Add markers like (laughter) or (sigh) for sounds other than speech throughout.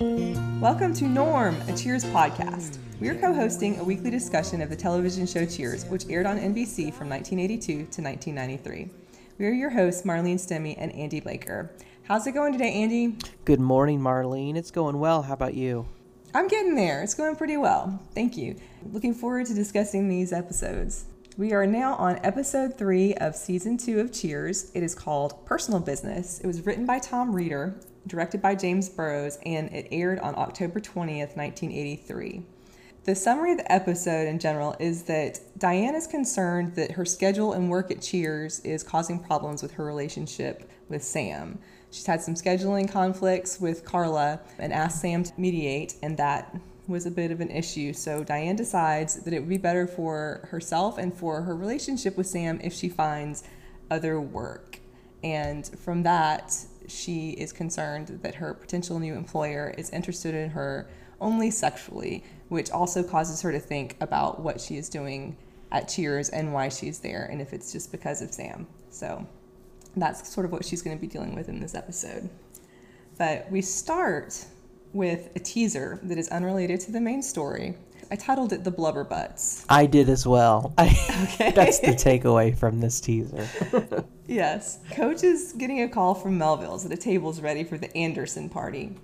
Welcome to Norm, a Cheers podcast. We are co hosting a weekly discussion of the television show Cheers, which aired on NBC from 1982 to 1993. We are your hosts, Marlene Stemme and Andy Blaker. How's it going today, Andy? Good morning, Marlene. It's going well. How about you? I'm getting there. It's going pretty well. Thank you. Looking forward to discussing these episodes. We are now on episode three of season two of Cheers. It is called Personal Business. It was written by Tom Reeder directed by James Burrows, and it aired on October 20th, 1983. The summary of the episode in general is that Diane is concerned that her schedule and work at Cheers is causing problems with her relationship with Sam. She's had some scheduling conflicts with Carla and asked Sam to mediate, and that was a bit of an issue. So Diane decides that it would be better for herself and for her relationship with Sam if she finds other work. And from that, she is concerned that her potential new employer is interested in her only sexually, which also causes her to think about what she is doing at Cheers and why she's there, and if it's just because of Sam. So that's sort of what she's going to be dealing with in this episode. But we start with a teaser that is unrelated to the main story. I titled it The Blubber Butts. I did as well. (laughs) okay. That's the takeaway from this teaser. (laughs) yes. Coach is getting a call from Melville's that a table's ready for the Anderson party.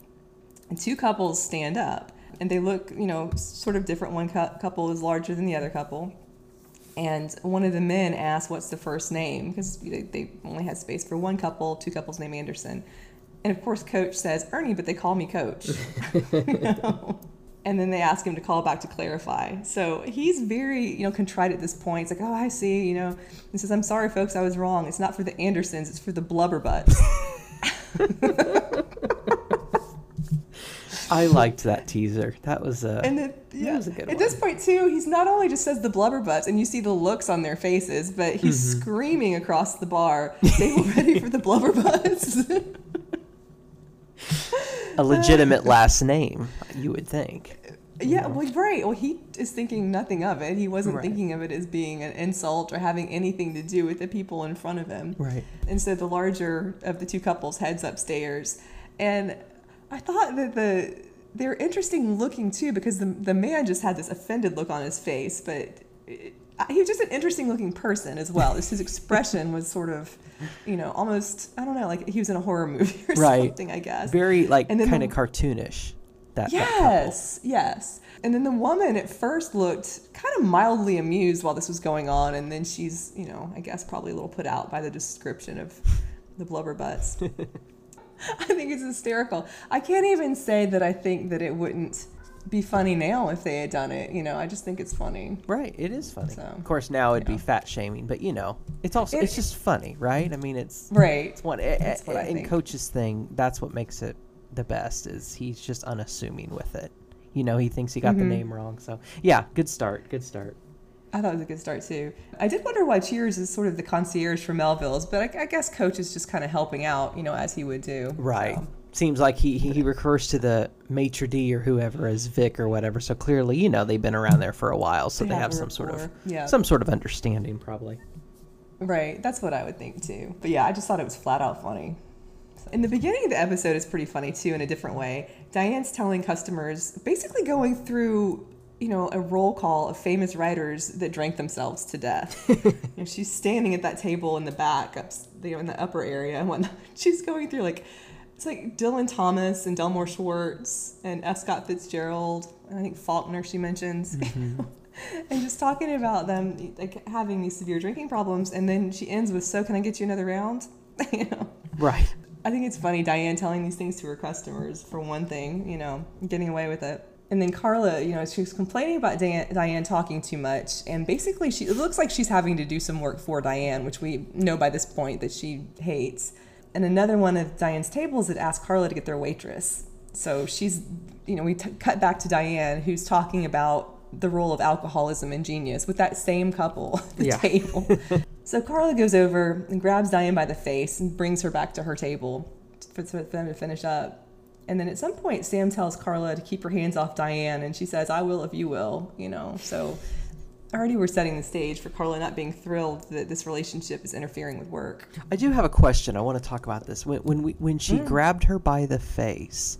And two couples stand up and they look, you know, sort of different. One cu- couple is larger than the other couple. And one of the men asks, What's the first name? Because they only had space for one couple, two couples named Anderson. And of course, Coach says, Ernie, but they call me Coach. (laughs) know? And then they ask him to call back to clarify. So he's very, you know, contrite at this point. He's like, "Oh, I see," you know. He says, "I'm sorry, folks, I was wrong. It's not for the Andersons. It's for the Blubberbutts." (laughs) I liked that teaser. That was a and then, yeah, was a good at one. this point too. He's not only just says the blubberbutts, and you see the looks on their faces, but he's mm-hmm. screaming across the bar, "They were ready for the blubberbutts." (laughs) a legitimate last name, you would think. Yeah, well, right. Well, he is thinking nothing of it. He wasn't right. thinking of it as being an insult or having anything to do with the people in front of him. Right. And so the larger of the two couples heads upstairs, and I thought that the they're interesting looking too because the the man just had this offended look on his face, but it, Uh, he was just an interesting looking person as well. Just his expression was sort of, you know, almost I don't know, like he was in a horror movie or right. something. I guess very like kind of cartoonish. That yes, that yes. And then the woman at first looked kind of mildly amused while this was going on, and then she's, you know, I guess probably a little put out by the description of the blubber butts. (laughs) I think it's hysterical. I can't even say that I think that it wouldn't be funny now if they had done it. You know, I just think it's funny. Right, it is funny. So, of course, now it'd be fat shaming, but you know, it's also it, it's just funny, right? I mean, it's right. It's one. It, that's what I eh, think. Coach's thing. That's what makes it the best. Is he's just unassuming with it. You know, he thinks he got mm-hmm. the name wrong. So yeah, good start. Good start. I thought it was a good start too. I did wonder why Cheers is sort of the concierge for Melville's, but I, I guess Coach is just kind of helping out, you know, as he would do. Right. So seems like he, he refers to the maitre d or whoever as Vic or whatever. So clearly, you know, they've been around there for a while, so they, they have, have some sort of yeah. some sort of understanding, probably. Right, that's what I would think too. But yeah, I just thought it was flat out funny. In the beginning of the episode is pretty funny too, in a different way. Diane's telling customers, basically going through you know, a roll call of famous writers that drank themselves to death. (laughs) you know, she's standing at that table in the back, up, you know, in the upper area, and whatnot. (laughs) She's going through like it's like Dylan Thomas and Delmore Schwartz and F. Scott Fitzgerald. I think Faulkner she mentions. Mm-hmm. (laughs) and just talking about them like having these severe drinking problems and then she ends with so can i get you another round (laughs) you know right i think it's funny diane telling these things to her customers for one thing you know getting away with it and then Carla, you know, she was complaining about Diane, Diane, talking too much, and basically, she it looks like she's having to do some work for Diane, which we know by this point that she hates and another one of Diane's tables had asked Carla to get their waitress. So she's, you know, we t- cut back to Diane, who's talking about the role of alcoholism in Genius with that same couple at the yeah. table. (laughs) so Carla goes over and grabs Diane by the face and brings her back to her table for, for them to finish up. And then at some point, Sam tells Carla to keep her hands off Diane, and she says, "I will if you will," you know. So already we're setting the stage for Carla not being thrilled that this relationship is interfering with work. I do have a question. I want to talk about this. When when we when she mm. grabbed her by the face,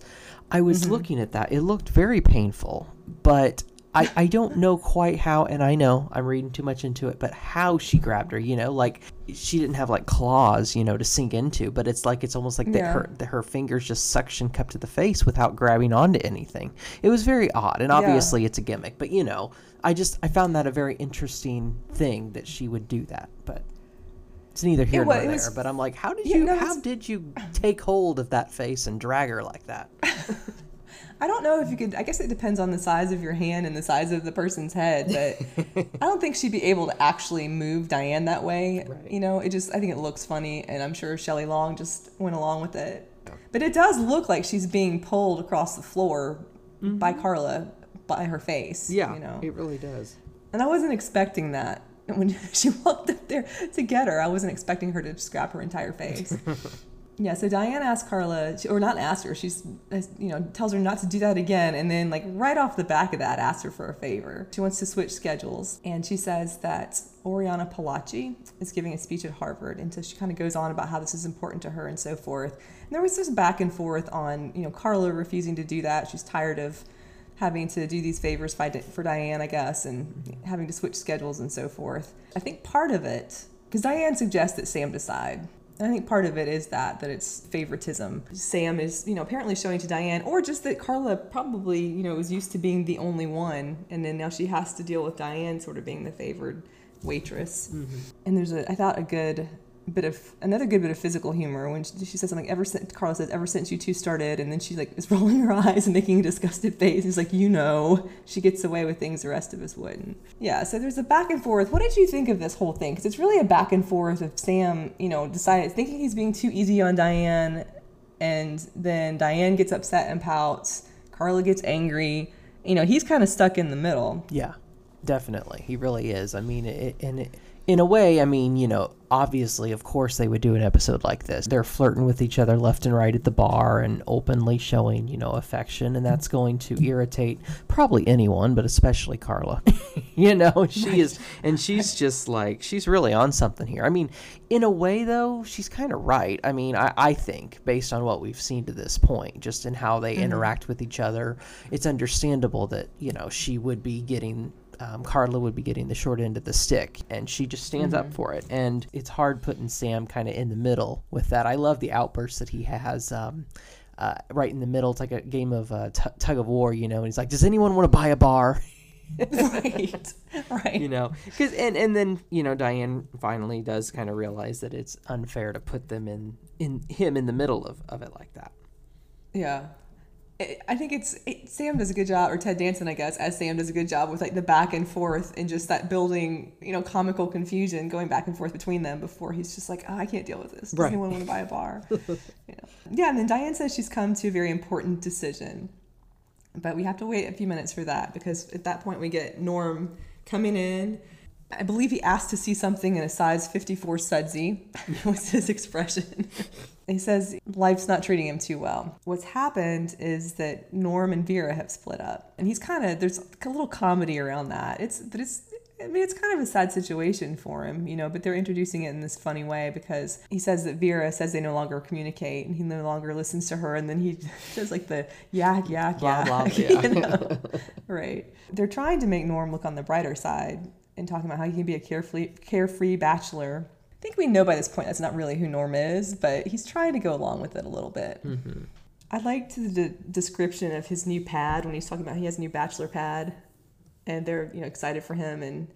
I was mm-hmm. looking at that. It looked very painful, but I, I don't know quite how, and I know I'm reading too much into it, but how she grabbed her, you know, like she didn't have like claws, you know, to sink into, but it's like it's almost like yeah. that her that her fingers just suction cup to the face without grabbing onto anything. It was very odd, and obviously yeah. it's a gimmick, but you know, I just I found that a very interesting thing that she would do that, but it's neither here nor there. Was, but I'm like, how did you how did you take hold of that face and drag her like that? (laughs) I don't know if you could. I guess it depends on the size of your hand and the size of the person's head, but (laughs) I don't think she'd be able to actually move Diane that way. Right. You know, it just. I think it looks funny, and I'm sure Shelley Long just went along with it. But it does look like she's being pulled across the floor mm-hmm. by Carla by her face. Yeah, you know, it really does. And I wasn't expecting that (laughs) when she walked up there to get her. I wasn't expecting her to scrap her entire face. (laughs) Yeah, so Diane asks Carla, or not ask her, she's, uh, you know, tells her not to do that again. And then, like, right off the back of that, asks her for a favor. She wants to switch schedules. And she says that Oriana Fallaci is giving a speech at Harvard. And so she kind of goes on about how this is important to her and so forth. And there was this back and forth on, you know, Carla refusing to do that. She's tired of having to do these favors for Diane, I guess, and having to switch schedules and so forth. I think part of it, because Diane suggests that Sam decide I think part of it is that that it's favoritism. Sam is, you know, apparently showing to Diane, or just that Carla probably, you know, was used to being the only one, and then now she has to deal with Diane sort of being the favored waitress. Mm-hmm. And there's a, I thought a good bit of another good bit of physical humor when she, she says something ever since Carla says ever since you two started and then she like is (laughs) rolling her eyes and making a disgusted face. He's like you know she gets away with things the rest of us wouldn't. Yeah so there's a back and forth. What did you think of this whole thing? Because it's really a back and forth of Sam you know decided thinking he's being too easy on Diane and then Diane gets upset and pouts. Carla gets angry. You know he's kind of stuck in the middle. Yeah definitely. He really is. I mean it, and it in a way, I mean, you know, obviously, of course, they would do an episode like this. They're flirting with each other left and right at the bar and openly showing, you know, affection, and that's going to irritate probably anyone, but especially Carla. (laughs) you know, she is, and she's just like, she's really on something here. I mean, in a way, though, she's kind of right. I mean, I, I think, based on what we've seen to this point, just in how they mm-hmm. interact with each other, it's understandable that, you know, she would be getting um, Carla would be getting the short end of the stick, and she just stands mm-hmm. up for it. And it's hard putting Sam kind of in the middle with that. I love the outbursts that he has. Um, uh, right in the middle, it's like a game of uh, t- tug of war, you know. And he's like, "Does anyone want to buy a bar?" (laughs) right, (laughs) right. You know, because and and then you know Diane finally does kind of realize that it's unfair to put them in in him in the middle of of it like that. Yeah, I think it's it, Sam does a good job, or Ted Danson, I guess, as Sam does a good job with like the back and forth and just that building, you know, comical confusion going back and forth between them before he's just like, oh, I can't deal with this. Does right. anyone want to buy a bar? (laughs) yeah. yeah, and then Diane says she's come to a very important decision, but we have to wait a few minutes for that because at that point we get Norm coming in. I believe he asked to see something in a size 54 sudsy, (laughs) was his expression. (laughs) he says life's not treating him too well. What's happened is that Norm and Vera have split up, and he's kind of there's a little comedy around that. It's but it's I mean, it's kind of a sad situation for him, you know, but they're introducing it in this funny way because he says that Vera says they no longer communicate and he no longer listens to her. And then he (laughs) does like the yak, yak, blah, yak. Blah, (laughs) yeah. you know? (laughs) right. They're trying to make Norm look on the brighter side and talking about how he can be a carefree, carefree bachelor I think we know by this point that's not really who Norm is, but he's trying to go along with it a little bit. Mm-hmm. I liked the de- description of his new pad when he's talking about he has a new bachelor pad, and they're you know excited for him, and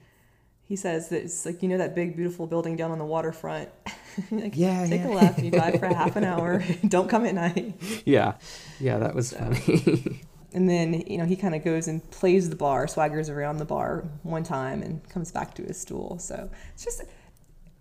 he says that it's like you know that big beautiful building down on the waterfront. (laughs) like, yeah, take yeah. a left. You drive for (laughs) half an hour. (laughs) Don't come at night. Yeah, yeah, that was so. funny. and then you know he kind of goes and plays the bar, swaggers around the bar one time, and comes back to his stool. So it's just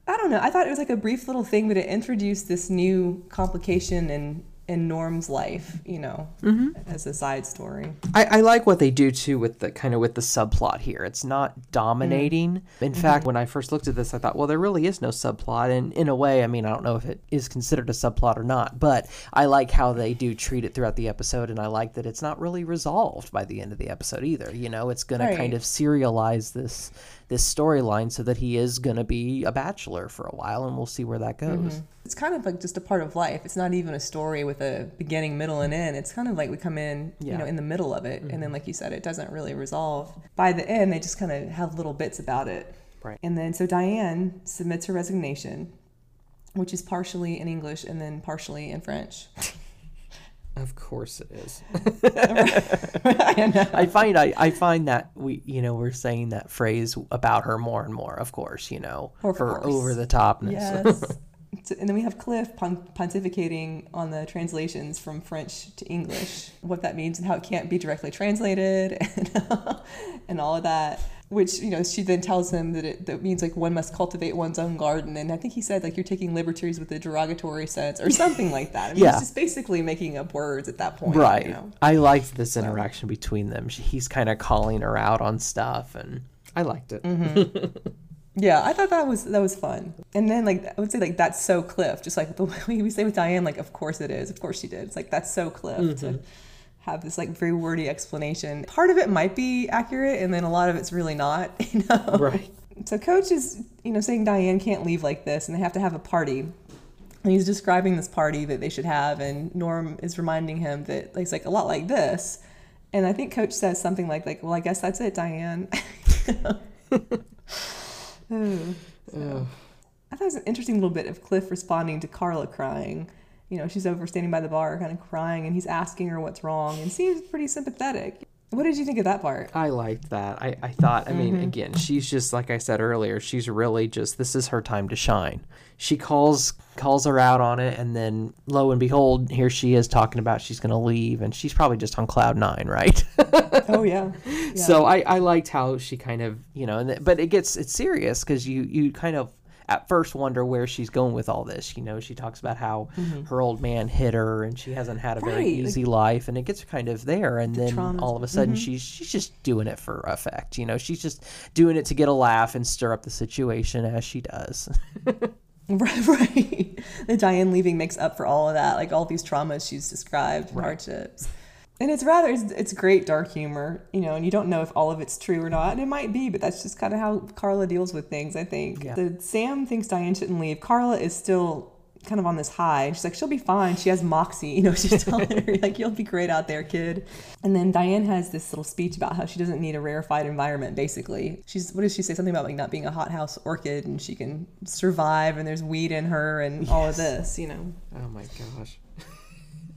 I don't know. I thought it was like a brief little thing, but it introduced this new complication and in Norm's life, you know, mm-hmm. as a side story. I, I, like what they do too with the kind of with the subplot here. It's not dominating. Mm-hmm. In mm-hmm. fact, when I first looked at this, I thought, well, there really is no subplot. And in a way, I mean, I don't know if it is considered a subplot or not, but I like how they do treat it throughout the episode. And I like that it's not really resolved by the end of the episode either. You know, it's going right. to kind of serialize this this storyline so that he is going to be a bachelor for a while and we'll see where that goes. Mm-hmm. It's kind of like just a part of life. It's not even a story with a beginning, middle, and end. It's kind of like we come in, you know, in the middle of it, and then, like you said, it doesn't really resolve. By the end, they just kind of have little bits about it. Right. And then, so Diane submits her resignation, which is partially in English and then partially in French. (laughs) Of course it is. I. (laughs) I find I, I find that we you know we're saying that phrase about her more and more. Of course, you know Of her course. over the topness. Yes. (laughs) And then we have Cliff pon- pontificating on the translations from French to English, what that means and how it can't be directly translated, (laughs) and, and all of that. Which you know, she then tells him that it that means like one must cultivate one's own garden, and I think he said like you're taking liberties with a derogatory sense or something like that. I mean, Yeah. he's just basically making up words at that point, right. You know? I liked this interaction between them. He's kind of calling her out on stuff, and I liked it. Mm-hmm. (laughs) Yeah, I thought that was that was fun. And then like I would say like that's so Cliff, just like the way we say with Diane, like of course it is, of course she did. It's like that's so Cliff to have this like very wordy explanation. Part of it might be accurate, and then a lot of it's really not. (laughs) You know, Right. So Coach is you know saying Diane can't leave like this, and they have to have a party. And he's describing this party that they should have, and Norm is reminding him that it's like a lot like this. And I think Coach says something like, "Like, well, I guess that's it, Diane." Oh, (laughs) (laughs) so. I thought it was an interesting little bit of Cliff responding to Carla crying. You know, she's over standing by the bar, kind of crying, and he's asking her what's wrong, and seems pretty sympathetic. What did you think of that part? I liked that. I, I thought, I Mm-hmm. mean, again, she's just like I said earlier. She's really just this is her time to shine. She calls calls her out on it, and then lo and behold, here she is talking about she's going to leave, and she's probably just on cloud nine, right? (laughs) Oh yeah, yeah. So I, I liked how she kind of you know, and but it gets it's serious because you you kind of at first wonder where she's going with all this. You know, she talks about how her old man hit her and she hasn't had a very Mm-hmm. Right, easy life, and it gets kind of there. And then traumas. all of a sudden, she's she's just doing it for effect. You know, she's just doing it to get a laugh and stir up the situation as she does. (laughs) (laughs) right, right. The Diane leaving makes up for all of that, like all these traumas she's described, hardships. And it's rather it's, it's great dark humor, you know, and you don't know if all of it's true or not, and it might be, but that's just kind of how Carla deals with things. I think Yeah. the Sam thinks Diane shouldn't leave. Carla is still kind of on this high. She's like, she'll be fine. She has moxie, you know. (laughs) She's telling her like, you'll be great out there, kid. And then Diane has this little speech about how she doesn't need a rarefied environment. Basically, she's what does she say? Something about like not being a hothouse orchid, and she can survive, and there's weed in her, and all of this, you know. oh my gosh.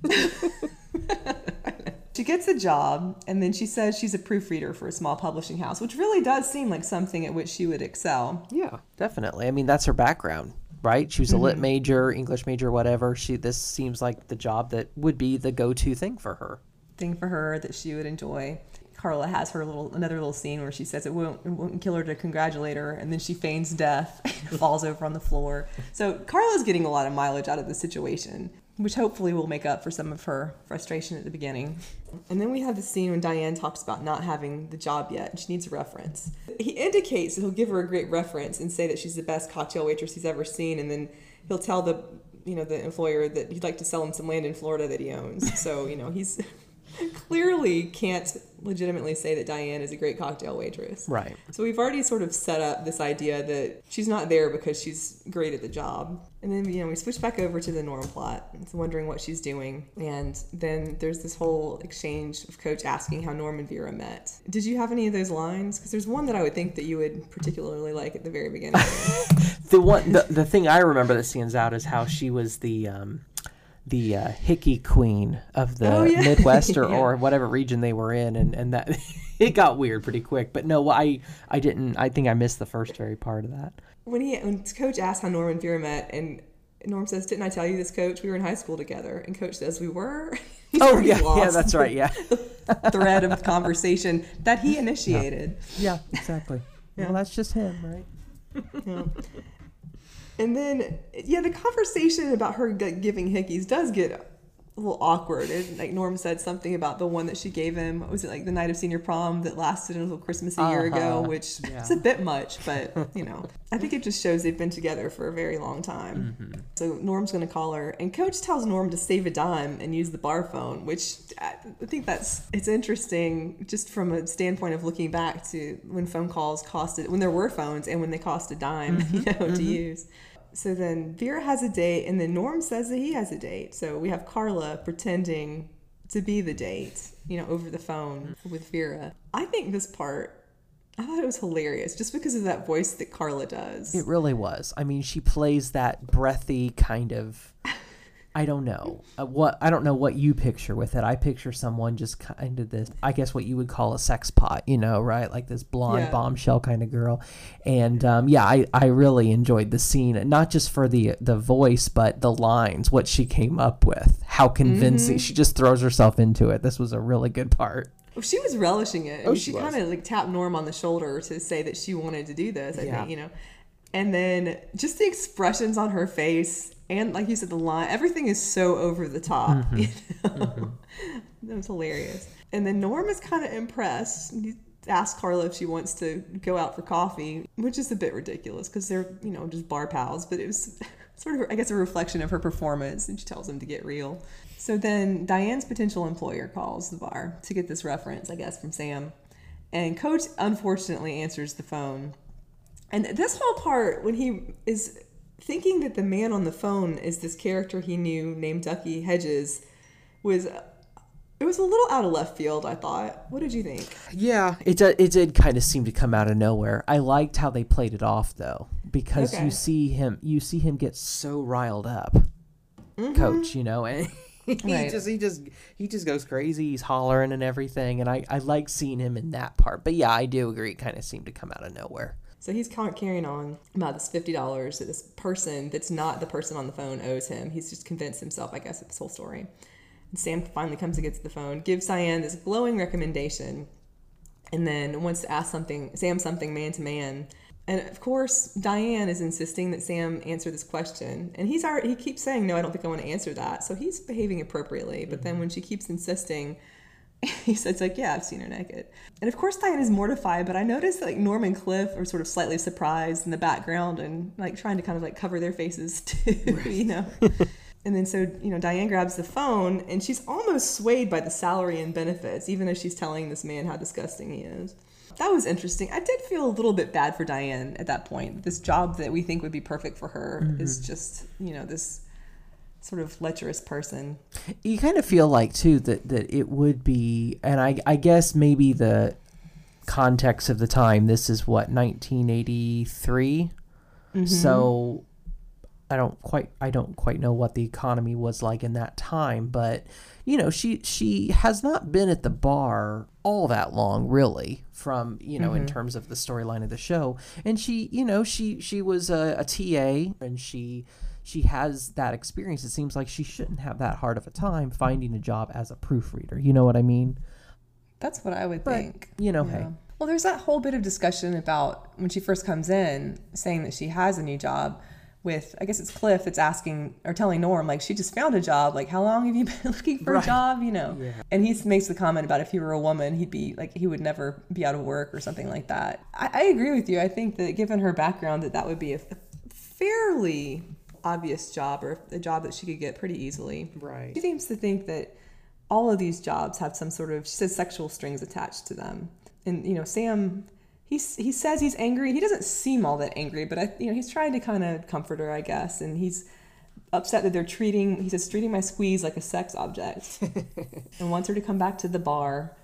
(laughs) (laughs) She gets a job, and then she says she's a proofreader for a small publishing house, which really does seem like something at which she would excel. Yeah, definitely. I mean, that's her background, right? She was a Mm-hmm. lit major, English major, whatever. She this seems like the job that would be the go-to thing for her. Thing for her that she would enjoy. Carla has her little another little scene where she says it won't it won't kill her to congratulate her, and then she feigns death, (laughs) and falls over on the floor. So Carla's getting a lot of mileage out of the situation, which hopefully will make up for some of her frustration at the beginning. And then we have the scene when Diane talks about not having the job yet, she needs a reference. He indicates that he'll give her a great reference and say that she's the best cocktail waitress he's ever seen, and then he'll tell the you know the employer that he'd like to sell him some land in Florida that he owns. So you know he's clearly can't legitimately say that Diane is a great cocktail waitress. Right. So we've already sort of set up this idea that she's not there because she's great at the job. And then, you know, we switch back over to the Norm plot. It's wondering what she's doing. And then there's this whole exchange of Coach asking how Norm and Vera met. Did you have any of those lines? Because there's one that I would think that you would particularly like at the very beginning. (laughs) The one, the, the thing I remember that stands out is how she was the um, the uh, hickey queen of the Oh, yeah. Midwest or, (laughs) Yeah. or whatever region they were in, and and that (laughs) it got weird pretty quick. But no, I I didn't. I think I missed the first very part of that. when he when Coach asked how Norm and Vera met, and Norm says, "Didn't I tell you this, Coach? We were in high school together." And Coach says, "We were." (laughs) Oh yeah, yeah, that's right. Yeah, thread of conversation that he initiated. yeah, exactly. Yeah. Well, that's just him, right? And then, yeah, the conversation about her giving hickeys does get a little awkward. And like Norm said something about the one that she gave him. Was it like the night of senior prom that lasted until Christmas a year ago? Uh-huh. Which Yeah. is a bit much, but (laughs) you know, I think it just shows they've been together for a very long time. Mm-hmm. So Norm's going to call her, and Coach tells Norm to save a dime and use the bar phone, which I I think that's it's interesting just from a standpoint of looking back to when phone calls costed when there were phones and when they cost a dime, (laughs) you know, to use. So then Vera has a date, and then Norm says that he has a date. So we have Carla pretending to be the date, you know, over the phone with Vera. I think this part, I thought it was hilarious just because of that voice that Carla does. It really was. I mean, she plays that breathy kind of. (laughs) I don't know uh, what I don't know what you picture with it. I picture someone just kind of this. I guess what you would call a sex pot, you know, right? Like this blonde Yeah. bombshell kind of girl. And um, yeah, I, I really enjoyed the scene, not just for the the voice, but the lines, what she came up with, how convincing. She just throws herself into it. This was a really good part. Well, she was relishing it. I Oh, she she kind of like tapped Norm on the shoulder to say that she wanted to do this. I Yeah. think you know, and then just the expressions on her face and like you said, the line, everything is so over the top. (laughs) Mm-hmm. You know, (laughs) that was hilarious. And then Norm is kind of impressed. He asks Carla if she wants to go out for coffee, which is a bit ridiculous because they're you know just bar pals. But it was (laughs) sort of, I guess, a reflection of her performance, and she tells him to get real. So then Diane's potential employer calls the bar to get this reference, I guess, from Sam. And Coach unfortunately answers the phone. And this whole part, when he is thinking that the man on the phone is this character he knew named Ducky Hedges, was it was a little out of left field. I thought. What did you think? Yeah, it did, it did kind of seem to come out of nowhere. I liked how they played it off though, because Okay. you see him you see him get so riled up, mm-hmm. coach. You know, and (laughs) he Right. just he just he just goes crazy. He's hollering and everything, and I I like seeing him in that part. But yeah, I do agree. It kind of seemed to come out of nowhere. So he's ca- carrying on about this fifty dollars that this person that's not the person on the phone owes him. He's just convinced himself, I guess, of this whole story. And Sam finally comes and gets the phone, gives Diane this glowing recommendation, and then wants to ask something, Sam something man to man. And of course, Diane is insisting that Sam answer this question, and he's already he keeps saying, "No, I don't think I want to answer that." So he's behaving appropriately. But then mm-hmm. when she keeps insisting, (laughs) he says like, "Yeah, I've seen her naked." And of course, Diane is mortified. But I noticed that, like Norm and Cliff are sort of slightly surprised in the background and like trying to kind of like cover their faces (laughs) too, you know. (laughs) And then so, you know, Diane grabs the phone and she's almost swayed by the salary and benefits, even though she's telling this man how disgusting he is. That was interesting. I did feel a little bit bad for Diane at that point. This job that we think would be perfect for her is mm-hmm. just, you know, this sort of lecherous person. You kind of feel like too that that it would be, and I I guess maybe the context of the time. This is what 1983. Mm-hmm. So I don't quite I don't quite know what the economy was like in that time, but you know, she she has not been at the bar all that long really from, you know, in mm-hmm. terms of the storyline of the show. And she, you know, she she was a, a TA and she she has that experience. It seems like she shouldn't have that hard of a time finding a job as a proofreader. You know what I mean? That's what I would But, think. you know, hey. Well, there's that whole bit of discussion about when she first comes in saying that she has a new job with, I guess it's Cliff that's asking or telling Norm, like, she just found a job. Like, how long have you (laughs) been looking for Right. a job? You know? And he makes the comment about if he were a woman, he'd be like, he would never be out of work or something like that. I, I agree with you. I think that given her background, that that would be a fairly obvious job or a job that she could get pretty easily. Right. She seems to think that all of these jobs have some sort of she says sexual strings attached to them. And you know, Sam he he says he's angry. He doesn't seem all that angry, but I you know, he's trying to kind of comfort her, I guess, and he's upset that they're treating he says treating my squeeze like a sex object (laughs) and wants her to come back to the bar.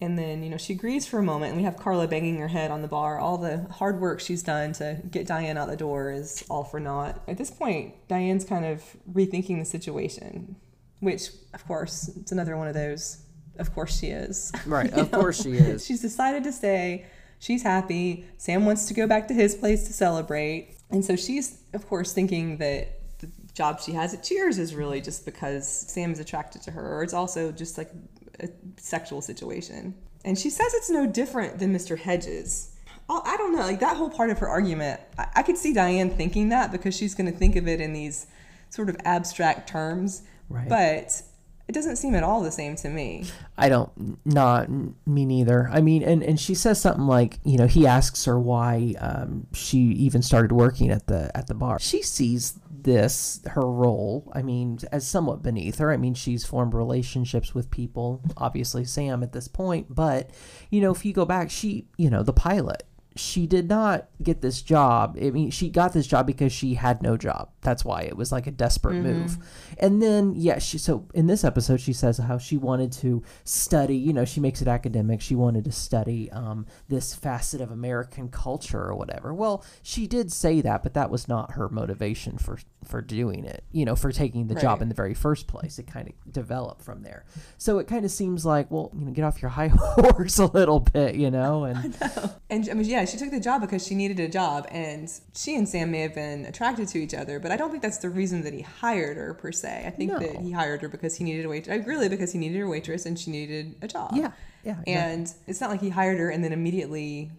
And then, you know, she agrees for a moment, and we have Carla banging her head on the bar. All the hard work she's done to get Diane out the door is all for naught. At this point, Diane's kind of rethinking the situation, which, of course, it's another one of those. Of course, she is. (laughs) Right, of course she is. She's decided to stay. She's happy. Sam wants to go back to his place to celebrate. And so she's, of course, thinking that the job she has at Cheers is really just because Sam is attracted to her, or it's also just like a sexual situation. And she says it's no different than Mr. Hedges. Oh, I don't know, like that whole part of her argument, I, I could see Diane thinking that because she's going to think of it in these sort of abstract terms. Right. But it doesn't seem at all the same to me. I don't, not me neither. I mean, and, and she says something like, you know, he asks her why um, she even started working at the at the bar. She sees this her role. I mean, as somewhat beneath her. I mean, she's formed relationships with people. Obviously, Sam at this point, but you know, if you go back, she, you know, the pilot. She did not get this job. I mean, she got this job because she had no job. That's why it was like a desperate move. And then, yeah, she so in this episode she says how she wanted to study. You know, she makes it academic. She wanted to study um, this facet of American culture or whatever. Well, she did say that, but that was not her motivation for for doing it. You know, for taking the job in the very first place. It kind of developed from there. So it kind of seems like, well, you know, get off your high (laughs) horse a little bit, you know, and (laughs) And I mean, yeah, she took the job because she needed a job, and she and Sam may have been attracted to each other, but I don't think that's the reason that he hired her per se. I think No. that he hired her because he needed a waitress, really because he needed a waitress and she needed a job. yeah, yeah, yeah. And it's not like he hired her and then immediately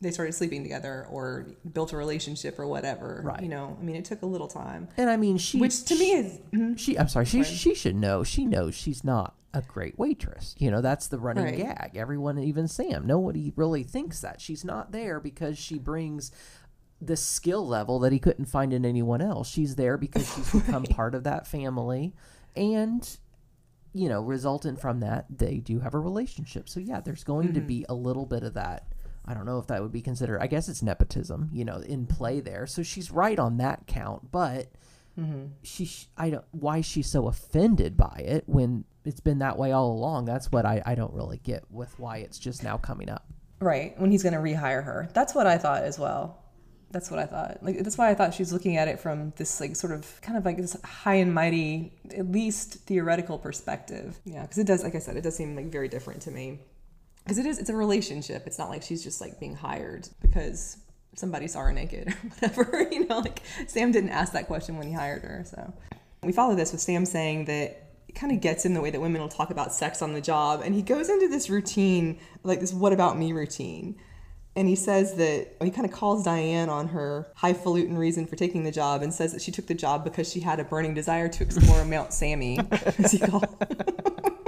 they started sleeping together or built a relationship or whatever. Right. You know, I mean, it took a little time, And I mean, she, which to me is. mhm. she, I'm sorry, she, she should know. She knows she's not a great waitress. You know, that's the running Right. gag. Everyone, even Sam, nobody really thinks that she's not there because she brings the skill level that he couldn't find in anyone else. She's there because she's (laughs) become part of that family, and you know, resultant from that, they do have a relationship. So yeah, there's going Mm-hmm. to be a little bit of that. I don't know if that would be considered. I guess it's nepotism, you know, in play there. So she's right on that count, but Mm-hmm. she, I don't. Why she's so offended by it when it's been that way all along? That's what I, I don't really get with why it's just now coming up. Right, when he's going to rehire her. That's what I thought as well. That's what I thought. Like that's why I thought she was looking at it from this like sort of kind of like this high and mighty, at least theoretical perspective. Yeah, because it does, like I said, it does seem like very different to me. Because it is, it's a relationship. It's not like she's just like being hired because somebody saw her naked or (laughs) whatever. (laughs) You know, like Sam didn't ask that question when he hired her. So we follow this with Sam saying that kind of gets in the way that women will talk about sex on the job, and he goes into this routine, like this "what about me" routine. And he says that he kind of calls Diane on her highfalutin reason for taking the job and says that she took the job because she had a burning desire to explore (laughs) Mount Sammy, as he called (laughs)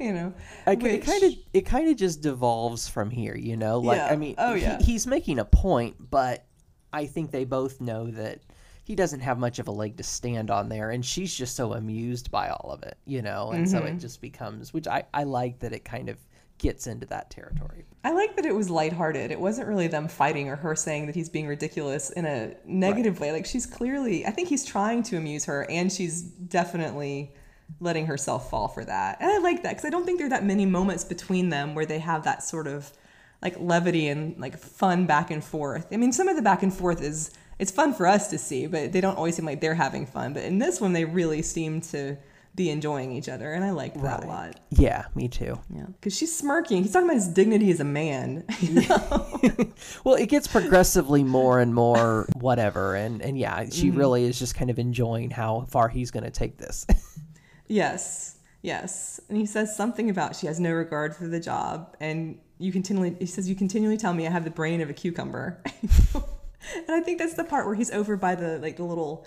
you know. it which- kind of it kind of just devolves from here, you know. Like Yeah. I mean, Oh, he- yeah. he's making a point, but I think they both know that he doesn't have much of a leg to stand on there, and she's just so amused by all of it, you know. And so Mm-hmm. it just becomes, which I I like that it kind of gets into that territory. I like that it was lighthearted. It wasn't really them fighting or her saying that he's being ridiculous in a negative way. Like she's clearly, I think he's trying to amuse her, and she's definitely letting herself fall for that. And I like that because I don't think there are that many moments between them where they have that sort of like levity and like fun back and forth. I mean, some of the back and forth is it's fun for us to see, but they don't always seem like they're having fun. But in this one, they really seem to be enjoying each other, and I like that a lot. Yeah, me too. Yeah, because she's smirking. He's talking about his dignity as a man. (laughs) (laughs) Well, it gets progressively more and more whatever, and and yeah, she Mm-hmm. really is just kind of enjoying how far he's going to take this. yes, yes. And he says something about she has no regard for the job, and you continually. He says you continually tell me I have the brain of a cucumber. (laughs) and I think that's the part where he's over by the like the little,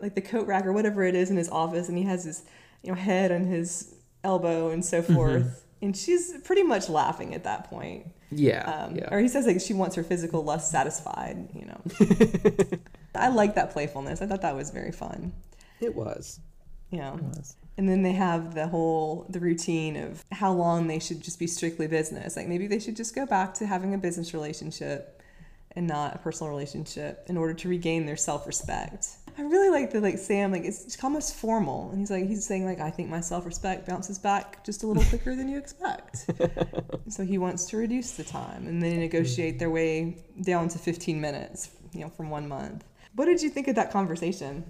like the coat rack or whatever it is in his office, and he has his you know head on his elbow and so forth. And she's pretty much laughing at that point. yeah, Um, Or he says like she wants her physical lust satisfied. You know, (laughs) I like that playfulness. I thought that was very fun. it was. Yeah. know, was. and then they have the whole the routine of how long they should just be strictly business. Like maybe they should just go back to having a business relationship and not a personal relationship in order to regain their self respect. I really like the like Sam like it's, it's almost formal, and he's like he's saying like I think my self respect bounces back just a little (laughs) quicker than you expect. so he wants to reduce the time, and they negotiate their way down to 15 minutes, you know, from one month. What did you think of that conversation?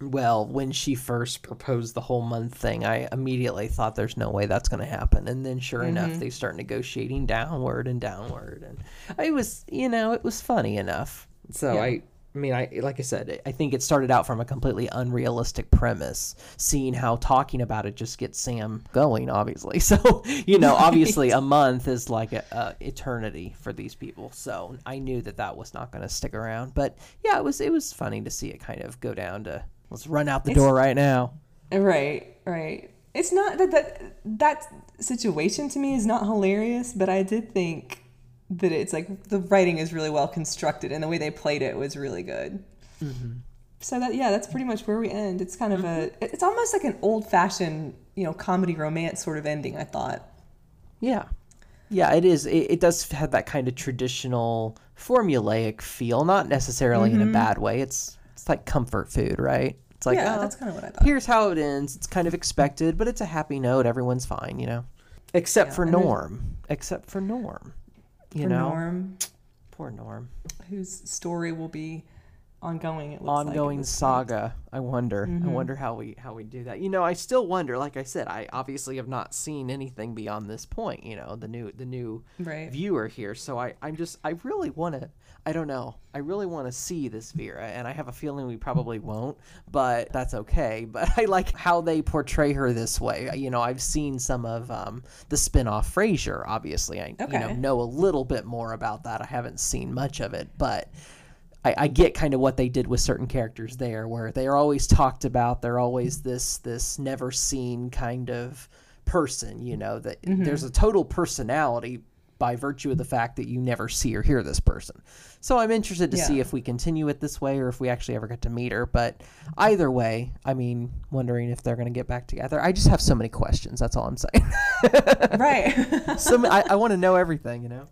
Well, when she first proposed the whole month thing, I immediately thought there's no way that's going to happen. And then sure enough, mm-hmm. they start negotiating downward and downward. And it was, you know, it was funny enough. So Yeah. I, I mean, I like I said, I think it started out from a completely unrealistic premise, seeing how talking about it just gets Sam going, obviously. (laughs) So, you know, obviously a month is like a, a eternity for these people. So I knew that that was not going to stick around. But yeah, it was it was funny to see it kind of go down to let's run out the door right now. Right, right. It's not that that that situation to me is not hilarious, but I did think that it's like the writing is really well constructed and the way they played it was really good. Mm-hmm. So that yeah, that's pretty much where we end. It's kind of a mm-hmm. it's almost like an old fashioned you know comedy romance sort of ending. I thought. Yeah. Yeah, it is. It, it does have that kind of traditional formulaic feel, not necessarily in a mm-hmm. bad way. It's it's like comfort food, right? It's like, yeah, oh, that's kind of what I thought. here's how it ends. It's kind of expected, but it's a happy note. Everyone's fine, you know. Except Yeah, for Norm. Except for Norm. You For know, Norm, poor Norm. whose story will be ongoing. It like ongoing point. saga. I wonder. I Mhm. wonder how we how we do that. You know, I still wonder. Like I said, I obviously have not seen anything beyond this point. You know, the new the new Right. viewer here. So I I'm just I really want to. I don't know. I really want to see this Vera, and I have a feeling we probably won't, but that's okay. (laughs) But I like how they portray her this way. You know, I've seen some of um, the spin-off Frasier. Obviously, I you know know a little bit more about that. I haven't seen much of it, but I, I get kind of what they did with certain characters there, where they are always talked about. They're always this this never seen kind of person. You know that there's a total personality by virtue of the fact that you never see or hear this person. So I'm interested to see if we continue it this way or if we actually ever get to meet her. But either way, I mean, wondering if they're going to get back together. I just have so many questions. That's all I'm saying. (laughs) right. so I, I want to know everything. You know.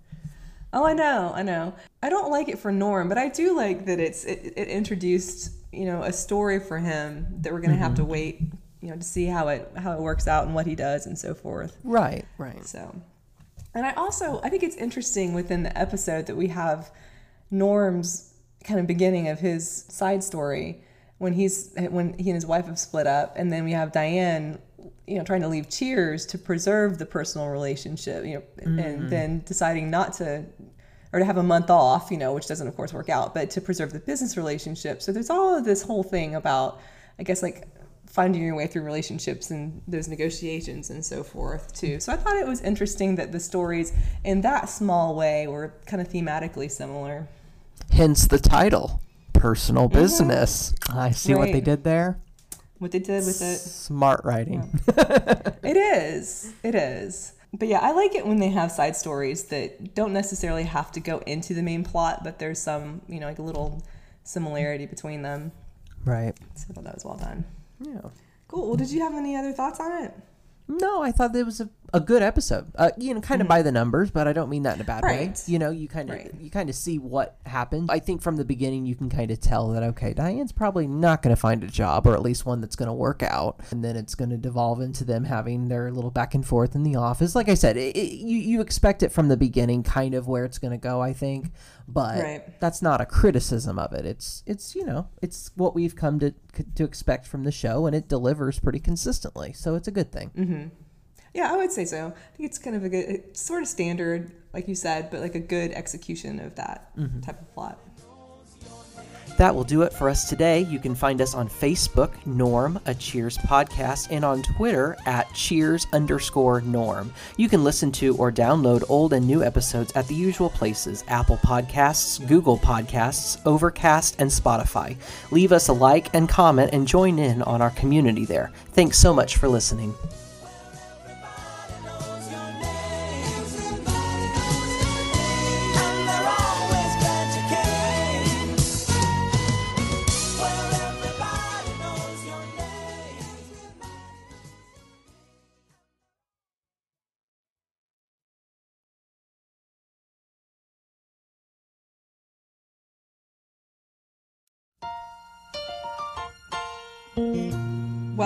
Oh, I know, I know. I don't like it for Norm, but I do like that it's it, it introduced you know a story for him that we're gonna have to mm-hmm. wait you know to see how it how it works out and what he does and so forth. Right. Right. So, and I also I think it's interesting within the episode that we have Norm's kind of beginning of his side story when he's when he and his wife have split up, and then we have Diane, you know, trying to leave Cheers to preserve the personal relationship, you know, and mm-hmm. then deciding not to. Or to have a month off, you know, which doesn't, of course, work out, but to preserve the business relationship. So there's all of this whole thing about, I guess, like finding your way through relationships and those negotiations and so forth too. So I thought it was interesting that the stories in that small way were kind of thematically similar. Hence the title, personal mm-hmm. business. I see what they did there. What they did with it, Smart writing. it is, it is. But yeah, I like it when they have side stories that don't necessarily have to go into the main plot, but there's some, you know, like a little similarity between them. Right. So I thought that was well done. Yeah. Cool. Well, did you have any other thoughts on it? No, I thought it was a, a good episode. Uh, you know, kind of by the numbers, but I don't mean that in a bad way. Mm-hmm. You know, you kind of Right. you kind of see what happened. I think from the beginning you can kind of tell that okay, Diane's probably not going to find a job, or at least one that's going to work out, and then it's going to devolve into them having their little back and forth in the office. Like I said, it, it, you you expect it from the beginning, kind of where it's going to go. I think, but Right. that's not a criticism of it. It's it's you know it's what we've come to to expect from the show, and it delivers pretty consistently. So it's a good thing. Mm-hmm. Yeah, I would say so. I think it's kind of a good, sort of standard, like you said, but like a good execution of that mm-hmm. type of plot. That will do it for us today. You can find us on Facebook, Norm, a Cheers podcast, and on Twitter at Cheers underscore Norm. You can listen to or download old and new episodes at the usual places Apple Podcasts, Google Podcasts, Overcast, and Spotify. Leave us a like and comment and join in on our community there. Thanks so much for listening.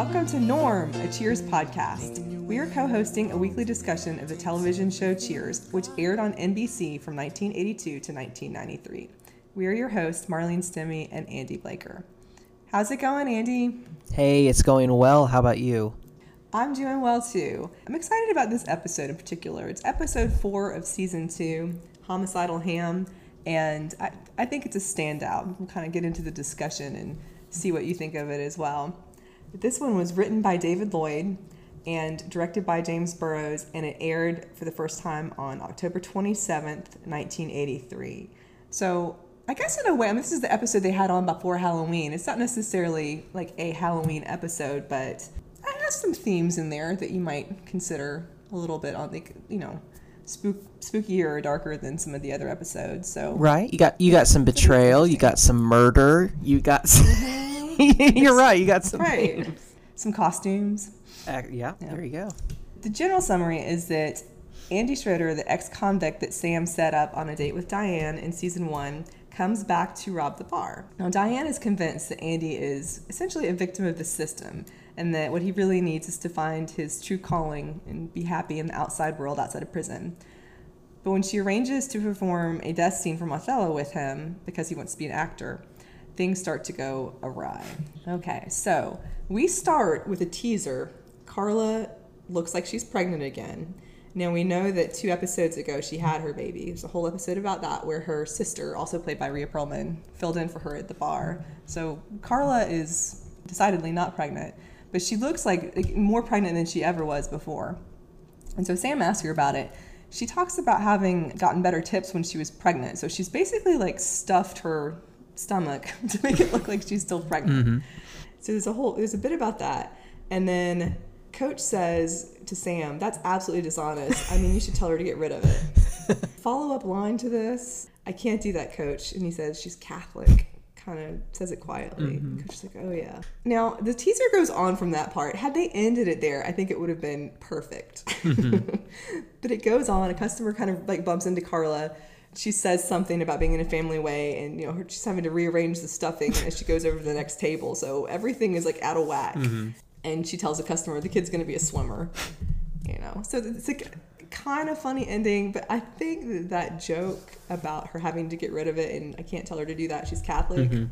Welcome to Norm, a Cheers podcast. We are co hosting a weekly discussion of the television show Cheers, which aired on NBC from 1982 to 1993. We are your hosts, Marlene Stimmy and Andy Blaker. How's it going, Andy? Hey, it's going well. How about you? I'm doing well too. I'm excited about this episode in particular. It's episode four of season two, Homicidal Ham, and I, I think it's a standout. We'll kind of get into the discussion and see what you think of it as well. This one was written by David Lloyd and directed by James Burrows, and it aired for the first time on October 27th, 1983. So I guess in a way, I mean, this is the episode they had on before Halloween. It's not necessarily like a Halloween episode, but it has some themes in there that you might consider a little bit on, like you know, spook, spookier or darker than some of the other episodes. So Right. You got you got some betrayal. You got some murder. You got. Some, mm-hmm. (laughs) you're right. You got some. right, some costumes. Uh, yeah, There you go. The general summary is that Andy Schroeder, the ex convict that Sam set up on a date with Diane in season one, comes back to rob the bar. Now, Diane is convinced that Andy is essentially a victim of the system and that what he really needs is to find his true calling and be happy in the outside world outside of prison. But when she arranges to perform a death scene from Othello with him because he wants to be an actor, things start to go awry. Okay, so we start with a teaser. Carla looks like she's pregnant again. Now we know that two episodes ago she had her baby. There's a whole episode about that where her sister, also played by Rhea Perlman, filled in for her at the bar. So Carla is decidedly not pregnant, but she looks like, like more pregnant than she ever was before. And so Sam asks her about it. She talks about having gotten better tips when she was pregnant. So she's basically like stuffed her stomach (laughs) to make it look like she's still pregnant. Mm-hmm. So there's a whole there's a bit about that. And then coach says to Sam, that's absolutely dishonest. I mean, you should tell her to get rid of it. (laughs) Follow up line to this, I can't do that, coach. And he says she's Catholic. Kind of says it quietly. Mm-hmm. Coach is like, oh yeah. Now the teaser goes on from that part. Had they ended it there, I think it would have been perfect. Mm-hmm. (laughs) but it goes on. A customer kind of like bumps into Carla. She says something about being in a family way, and you know her, she's having to rearrange the stuffing as she goes over to the next table. So everything is like out of whack. Mm-hmm. And she tells the customer the kid's going to be a swimmer. You know, so it's like kind of funny ending. But I think that that joke about her having to get rid of it, and I can't tell her to do that. She's Catholic. Mm-hmm.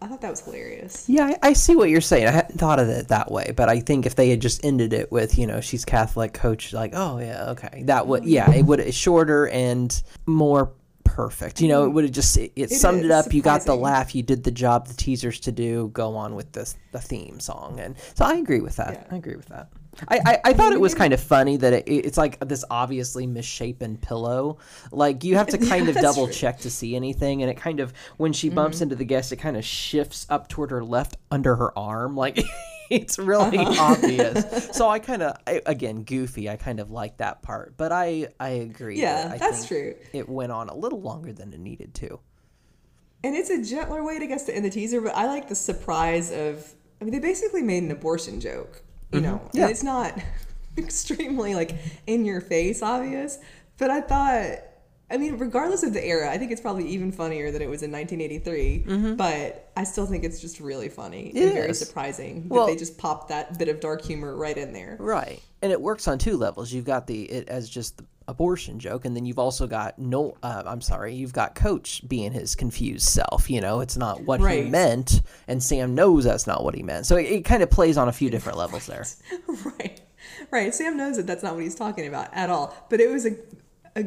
I thought that was hilarious. Yeah, I, I see what you're saying. I hadn't thought of it that way, but I think if they had just ended it with, you know, she's Catholic, coach, like, oh yeah, okay, that would, yeah, it mm-hmm. would shorter and more perfect. You know, it mm-hmm. would have just it, it summed it up. You got the laugh. You did the job. The teasers to do. Go on with this the theme song, and so I agree with that. Yeah. I agree with that. I, I, I thought it was (laughs) kind of funny that it, it's like this obviously misshapen pillow. Like you have to (laughs) kind of double true. check to see anything, and it kind of when she bumps Mm-hmm. into the guest, it kind of shifts up toward her left under her arm. Like (laughs) it's really Uh-huh. obvious. So I kind of again goofy. I kind of like that part, but I I agree. Yeah, that that's true. It went on a little longer than it needed to. And it's a gentler way to guess to end the teaser, but I like the surprise of. I mean, they basically made an abortion joke, you mm-hmm. know, Yeah. and it's not (laughs) extremely like in your face obvious, but I thought. I mean, regardless of the era, I think it's probably even funnier than it was in 1983. Mm-hmm. But I still think it's just really funny It and very surprising Well- that they just popped that bit of dark humor right in there. Right. And it works on two levels. You've got the it as just the abortion joke and then you've also got no uh, I'm sorry, you've got coach being his confused self, you know, it's not what Right. he meant and Sam knows that's not what he meant. So it, it kind of plays on a few different levels there. (laughs) right right sam knows that that's not what he's talking about at all but it was a, a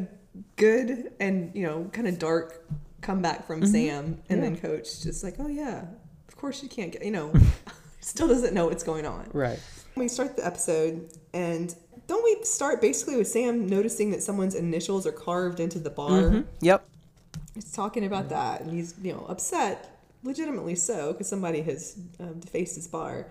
good and you know kind of dark comeback from sam and then coach just like oh yeah of course you can't get you know (laughs) still doesn't know what's going on Right. we start the episode and don't we start basically with sam noticing that someone's initials are carved into the bar? Yep. he's talking about that and he's you know upset legitimately so because somebody has um, defaced his bar.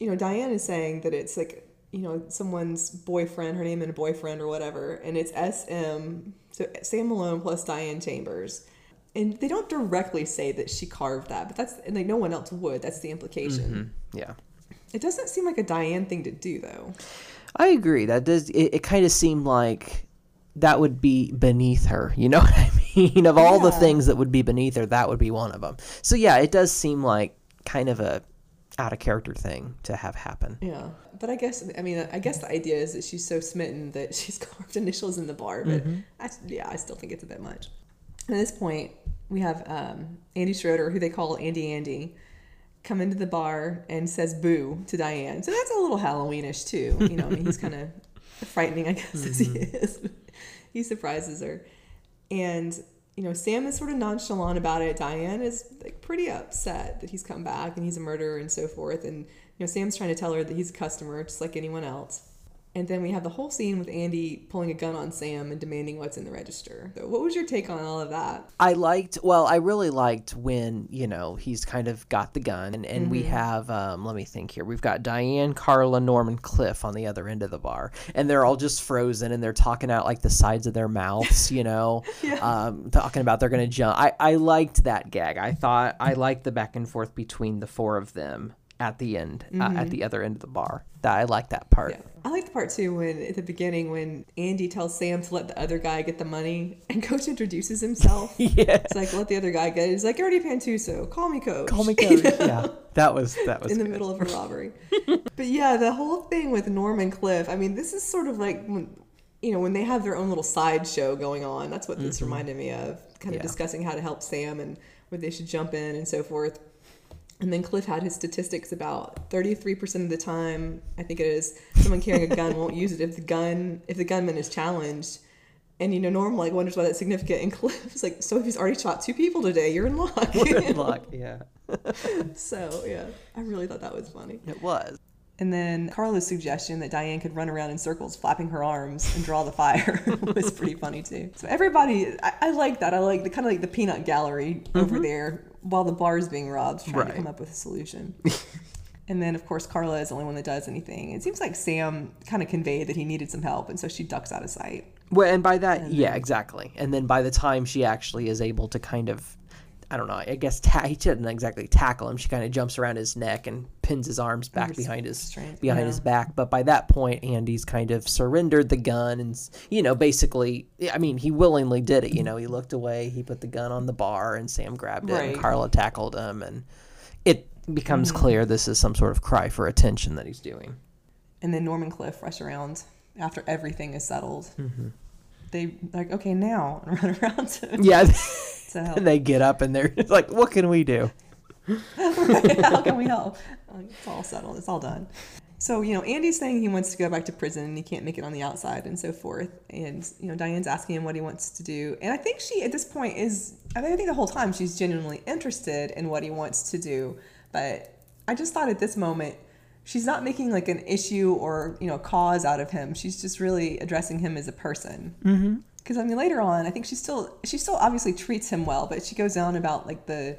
You know diane is saying that it's like you know someone's boyfriend her name and a boyfriend or whatever and it's sm so sam malone plus diane chambers. And they don't directly say that she carved that but that's and like no one else would. That's the implication. Yeah. it doesn't seem like a diane thing to do though I agree. That does it, it kind of seemed like that would be beneath her. You know (laughs) what I mean? Of all the things that would be beneath her, that would be one of them. So yeah, it does seem like kind of a out of character thing to have happen. Yeah, but I guess I mean I guess the idea is that she's so smitten that (laughs) she's carved initials in the bar. But I, yeah, I still think it's a bit much. At this point, we have um, Andy Schroeder, who they call Andy Andy, come into the bar and says "boo" to Diane. So that's a little Halloweenish too. You know, I mean, he's kind of (laughs) frightening, I guess, as he mm-hmm. is. (laughs) he surprises her, and you know, Sam is sort of nonchalant about it. Diane is like pretty upset that he's come back and he's a murderer and so forth. And you know, Sam's trying to tell her that he's a customer just like anyone else. And then we have the whole scene with Andy pulling a gun on Sam and demanding what's in the register. So what was your take on all of that? I liked well, I really liked when, you know, he's kind of got the gun and, and we have um let me think here. We've got Diane, Carla, Norman, Cliff on the other end of the bar. And they're all just frozen and they're talking out like the sides of their mouths, you know. (laughs) Um talking about they're gonna jump. I, I liked that gag. I thought I liked the back and forth between the four of them at the end, uh, at the other end of the bar. That I like that part. Yeah. I like the part too when at the beginning when Andy tells Sam to let the other guy get the money (laughs) and Coach introduces himself. (laughs) yeah. It's like let the other guy get it. He's like Ernie Pantusso, call me Coach. Call me (laughs) You coach. know? Yeah, that was that was in the middle of a robbery. but yeah, the whole thing with Norman Cliff. I mean, this is sort of like when you know when they have their own little side show going on. That's what this reminded me of. Kind of Yeah. discussing how to help Sam and where they should jump in and so forth. And then Cliff had his statistics about 33% of the time, I think it is, someone carrying a gun won't use it if the gun if the gunman is challenged. And you know, Norm like wonders why that's significant. And Cliff is like, so if he's already shot two people today, you're in luck. We're in luck. Yeah, (laughs) so yeah, I really thought that was funny. it was. And then Carla's suggestion that Diane could run around in circles, flapping her arms and draw the fire (laughs) was pretty funny too. So everybody, I, I like that. I like the kind of like the peanut gallery over mm-hmm. there while the bar is being robbed, trying Right. to come up with a solution. (laughs) and then of course Carla is the only one that does anything. It seems like Sam kind of conveyed that he needed some help, and so she ducks out of sight. Well, and by that, yeah, exactly. And then by the time she actually is able to kind of, I don't know, I guess ta- he didn't exactly tackle him. She kind of jumps around his neck and pins his arms back behind his behind yeah. his back. But by that point, Andy's kind of surrendered the gun, and you know, basically, I mean, he willingly did it. You know, he looked away, he put the gun on the bar, and Sam grabbed it, Right. and Carla tackled him, and it becomes Mm-hmm. clear this is some sort of cry for attention that he's doing. And then Norman Cliff rush around after everything is settled. Mm-hmm. They like okay now (laughs) and run around to, Yeah. (laughs) (laughs) help. (laughs) and they get up and they're like, "What can we do?" How can we (laughs) help? It's all settled. It's all done. So, you know, Andy's saying he wants to go back to prison and he can't make it on the outside and so forth. And, you know, Diane's asking him what he wants to do. And I think she, at this point, is, I mean, I think the whole time she's genuinely interested in what he wants to do. But I just thought at this moment, she's not making like an issue or, you know, cause out of him. She's just really addressing him as a person. Mm-hmm. Because, I mean, later on, I think she still, she still obviously treats him well, but she goes on about like the,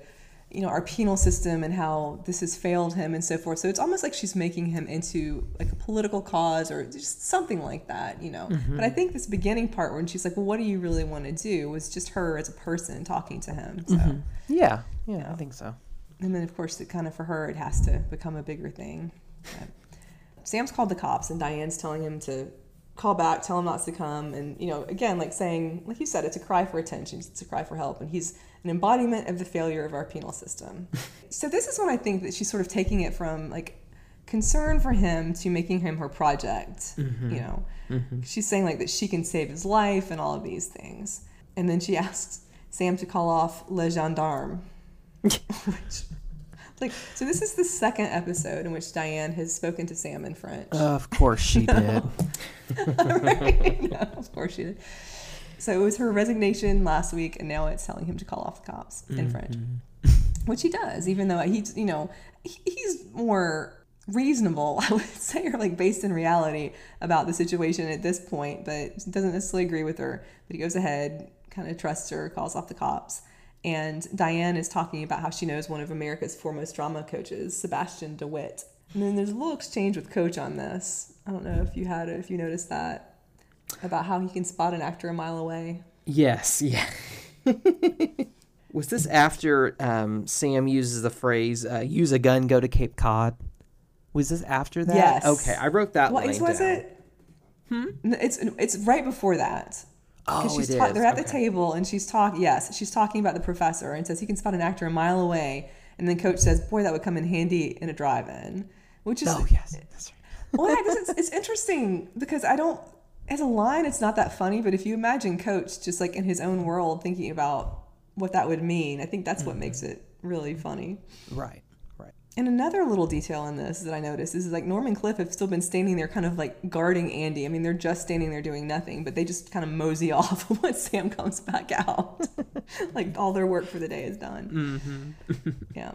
you know, our penal system and how this has failed him and so forth. So it's almost like she's making him into like a political cause or just something like that, you know. Mm-hmm. But I think this beginning part when she's like, "Well, what do you really want to do?" was just her as a person talking to him. So, mm-hmm. Yeah, yeah, I think so. and then of course, it kind of for her, it has to become a bigger thing. Sam's called the cops, and Diane's telling him to call back, tell him not to come, and you know, again, like saying, like you said, it's a cry for attention, it's a cry for help, and he's an embodiment of the failure of our penal system. (laughs) so this is when I think that she's sort of taking it from like concern for him to making him her project. Mm-hmm. You know, mm-hmm. she's saying like that she can save his life and all of these things, and then she asks Sam to call off Le Gendarme. (laughs) which, like, so this is the second episode in which Diane has spoken to Sam in French. Uh, of course she (laughs) did. right? No, of course she did. So it was her resignation last week, and now it's telling him to call off the cops in mm-hmm. French, which he does, even though he's, you know, he- he's more reasonable, (laughs) I would say, or like based in reality about the situation at this point, but doesn't necessarily agree with her. But he goes ahead, kind of trusts her, calls off the cops. And Diane is talking about how she knows one of America's foremost drama coaches, Sebastian DeWitt. And then there's a little exchange with Coach on this. I don't know if you had it, if you noticed that about how he can spot an actor a mile away. Yes, (laughs) yeah. Was this after um, Sam uses the phrase uh, "use a gun, go to Cape Cod"? Was this after that? Yes. Okay, I wrote that What line was down. it? Hmm? It's it's right before that. Oh, Because she's it ta- is. they're at the table and she's talking. Yes, she's talking about the professor and says he can spot an actor a mile away. And then Coach says, "Boy, that would come in handy in a drive-in," which is Oh yes, that's right. well, yeah, 'cause it's, it's interesting because I don't, as a line, it's not that funny. But if you imagine Coach just like in his own world thinking about what that would mean, I think that's what mm-hmm. makes it really funny. Right. And another little detail in this that I noticed is like Norman Cliff have still been standing there, kind of like guarding Andy. I mean, they're just standing there doing nothing, but they just kind of mosey (laughs) off once Sam comes back out. (laughs) like all their work for the day is done. Mm-hmm. (laughs) yeah.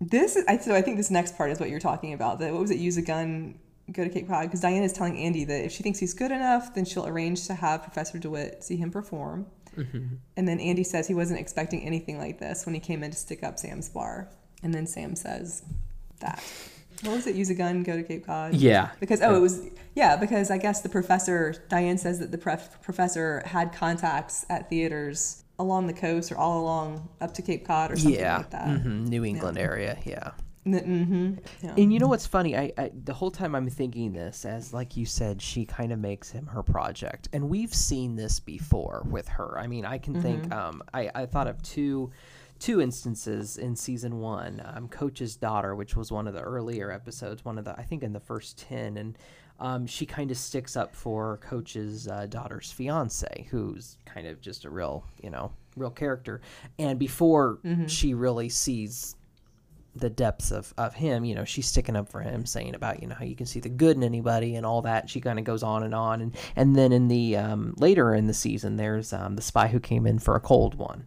This is, I, so I think this next part is what you're talking about. That what was it? Use a gun, go to Cape Cod. Because Diane is telling Andy that if she thinks he's good enough, then she'll arrange to have Professor DeWitt see him perform. Mm-hmm. And then Andy says he wasn't expecting anything like this when he came in to stick up Sam's bar. And then Sam says that. What was it? Use a gun, go to Cape Cod? Yeah. Because, oh, it was, yeah, because I guess the professor, Diane says that the pref- professor had contacts at theaters along the coast or all along up to Cape Cod or something Yeah, like that. hmm New England area. Yeah. Mm-hmm. Yeah. And you know what's funny? I, I the whole time I'm thinking this as like you said, she kind of makes him her project, and we've seen this before with her. I mean, I can think. Um, I I thought of two. Two instances in season one, um, Coach's daughter, which was one of the earlier episodes, one of the I think in the first ten, and um, she kind of sticks up for Coach's uh, daughter's fiance, who's kind of just a real, you know, real character. And before she really sees the depths of, of him, you know, she's sticking up for him, saying about, you know, how you can see the good in anybody and all that. She kind of goes on and on. And, and then in the, um, later in the season, there's, um, the spy who came in for a cold one.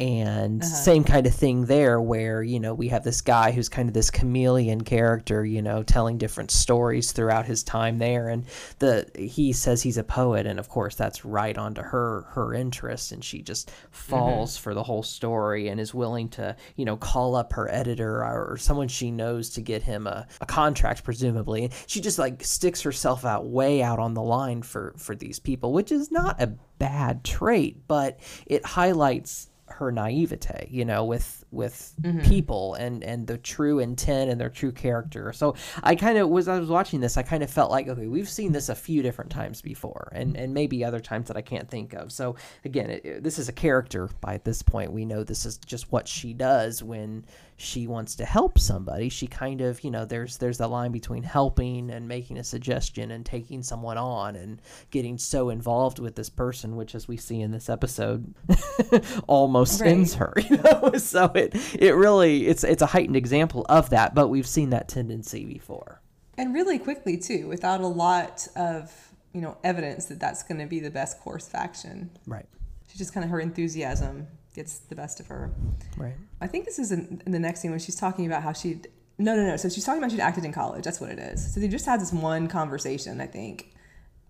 And same kind of thing there where, you know, we have this guy who's kind of this chameleon character, you know, telling different stories throughout his time there. And the, he says he's a poet. And of course that's right onto her, her interest. And she just falls for the whole story and is willing to, you know, call up her editor or, someone she knows to get him a, a contract, presumably. And she just like sticks herself out way out on the line for, for these people, which is not a bad trait, but it highlights her naivete, you know, with with mm-hmm. people and and the true intent and their true character. So I kind of was I was watching this, I kind of felt like okay, we've seen this a few different times before, and and maybe other times that I can't think of. So again, it, it- this is a character by this point. We know this is just what she does when she wants to help somebody. She kind of you know there's there's the line between helping and making a suggestion and taking someone on and getting so involved with this person, which as we see in this episode, (laughs) almost Right. ends her. (laughs) You know, so it it really it's it's a heightened example of that, but we've seen that tendency before. and really quickly too, without a lot of you know evidence that that's going to be the best course of action. Right. She just kind of her enthusiasm gets the best of her. Right. I think this is in, in the next scene when she's talking about how she. No, no, no. So she's talking about she'd acted in college. That's what it is. So they just had this one conversation. I think,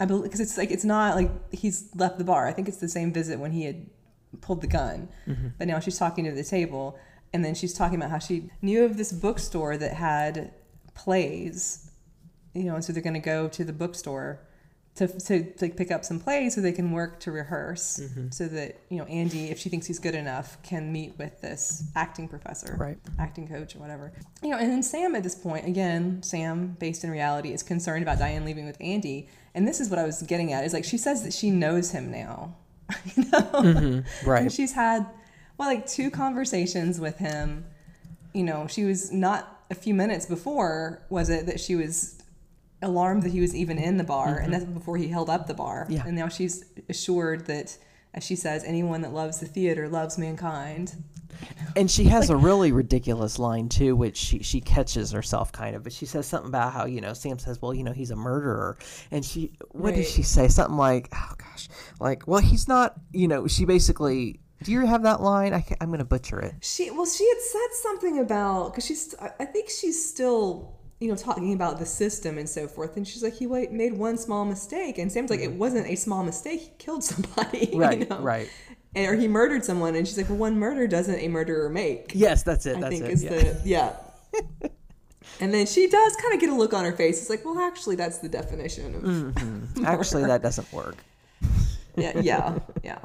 I believe because it's like it's not like he's left the bar. I think it's the same visit when he had pulled the gun. Mm-hmm. But now she's talking to the table, and then she's talking about how she knew of this bookstore that had plays. You know, and so they're going to go to the bookstore to, to, to pick up some plays so they can work to rehearse mm-hmm. so that you know andy if she thinks he's good enough can meet with this acting professor Right. acting coach or whatever. You know and then sam at this point again sam based in reality is concerned about diane leaving with andy. And this is what i was getting at is like she says that she knows him now. (laughs) You know? Mm-hmm. Right. and she's had well like two conversations with him. You know she was not a few minutes before was it that she was alarmed that he was even in the bar and that's before he held up the bar Mm-hmm. Yeah. and now she's assured that as she says anyone that loves the theater loves mankind And she has a really ridiculous line too, which she she catches herself kind of. But she says something about how you know Sam says, "Well, you know, he's a murderer," and she what does she say? Something like, "Oh gosh, like, well, he's not." You know, she basically. Do you have that line? I I'm going to butcher it. she well she had said something about because she's I think she's still you know talking about the system and so forth and she's like he made one small mistake and sam's like it wasn't a small mistake he killed somebody (laughs) you Right, know? right. and, or he murdered someone and she's like well one murder doesn't a murderer make Yes, that's it. I that's think it. is yeah. the yeah. (laughs) and then she does kind of get a look on her face. It's like, well, actually, that's the definition of Mm. (laughs) Actually, that doesn't work. yeah, yeah, yeah.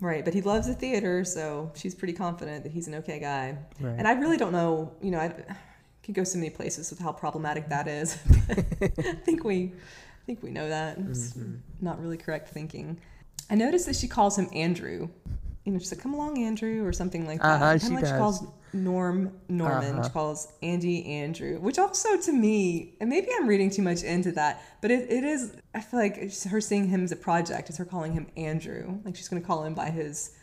Right, but he loves the theater, so she's pretty confident that he's an okay guy. Right. And I really don't know, you know, I could go so many places with how problematic that is. (laughs) I think we, I think we know that. It's Mm-hmm. not really correct thinking. I noticed that she calls him Andrew. You know, she's like, "Come along, Andrew," or something like that. Uh-huh, she like she calls Norm Norman. Uh-huh. She calls Andy Andrew, which also to me, and maybe I'm reading too much into that, but it, it is. I feel like her seeing him as a project. It's her calling him Andrew. Like she's going to call him by his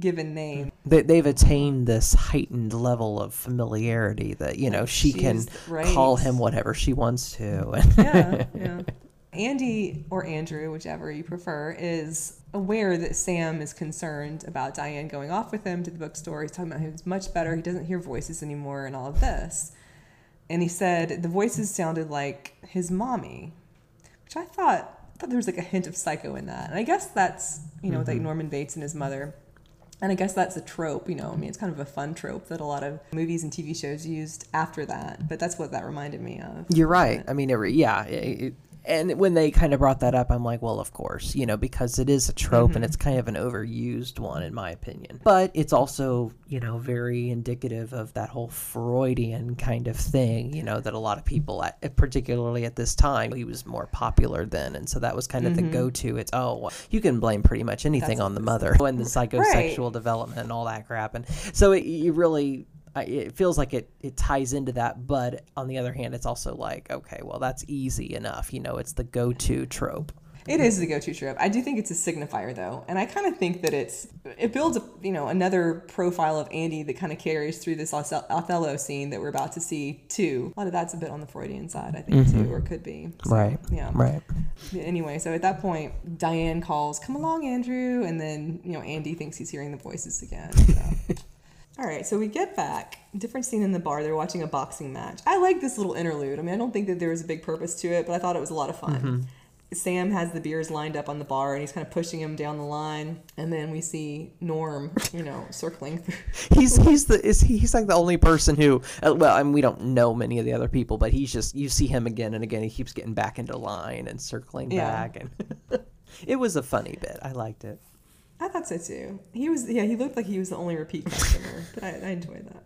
given name. They, they've attained this heightened level of familiarity that you know she can right. call him whatever she wants to. yeah, yeah. (laughs) Andy or Andrew, whichever you prefer, is aware that Sam is concerned about Diane going off with him to the bookstore. He's talking about he's much better. He doesn't hear voices anymore and all of this. And he said the voices sounded like his mommy, which I thought, I thought there was like a hint of psycho in that. And I guess that's, you know, like mm-hmm. Norman Bates and his mother. And I guess that's a trope, you know. I mean, it's kind of a fun trope that a lot of movies and TV shows used after that. But that's what that reminded me of. You're right. I mean, re- yeah, it, and when they kind of brought that up, I'm like, well, of course, you know, because it is a trope and mm-hmm. it's kind of an overused one, in my opinion. But it's also, you know, very indicative of that whole Freudian kind of thing, you know, that a lot of people, at, eh, particularly at this time, he was more popular then. And so that was kind of the mm-hmm. go to. It's, oh, well, you can blame pretty much anything on the mother (laughs) and the psychosexual development and all that crap. And so it, you really I- it feels like it it ties into that but on the other hand it's also like okay well that's easy enough you know it's the go-to trope It is the go-to trope. I do think it's a signifier, though, and I kind of think that it's it builds, a, you know, another profile of Andy that kind of carries through this Othello scene that we're about to see too. A lot of that's a bit on the Freudian side, I think, too, mm-hmm. or could be. So, right Yeah. right Anyway, so at that point, Diane calls, "Come along, Andrew," and then you know Andy thinks he's hearing the voices again. So. (laughs) All right, so we get back. Different scene in the bar. They're watching a boxing match. I like this little interlude. I mean, I don't think that there was a big purpose to it, but I thought it was a lot of fun. Sam has the beers lined up on the bar, and he's kind of pushing him down the line. And then we see Norm, you know, (laughs) circling through. he's he's the is he, he's like the only person who uh, well I mean we don't know many of the other people but he's just you see him again and again he keeps getting back into line and circling Yeah. back and (laughs) it was a funny bit I liked it I thought so too. He was, yeah, he looked like he was the only repeat customer, but I, I enjoyed that.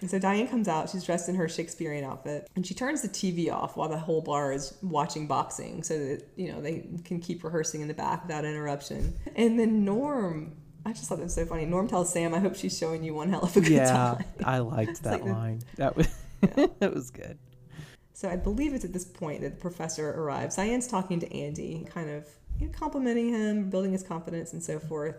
And so Diane comes out. She's dressed in her Shakespearean outfit, and she turns the TV off while the whole bar is watching boxing, so that you know they can keep rehearsing in the back without interruption. And then Norm, I just thought that was so funny. Norm tells Sam, "I hope she's showing you one hell of a good yeah time." I liked (laughs) that like line (laughs) that was (laughs) that was good So I believe it's at this point that the professor arrives. Diane's talking to Andy, kind of you know, complimenting him, building his confidence, and so forth.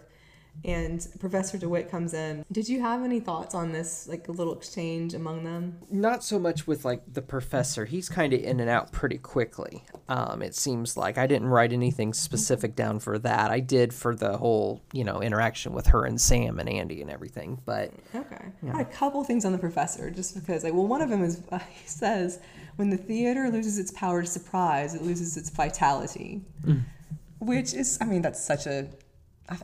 And Professor DeWitt comes in. Did you have any thoughts on this, like a little exchange among them? not so much with like the professor he's kind of in and out pretty quickly um, it seems like i didn't write anything specific down for that i did for the whole you know interaction with her and sam and andy and everything but Okay. I had a couple things on the professor, just because, like, well, one of them is uh, (laughs) he says, when the theater loses its power to surprise, it loses its vitality, which is, I mean, that's such a,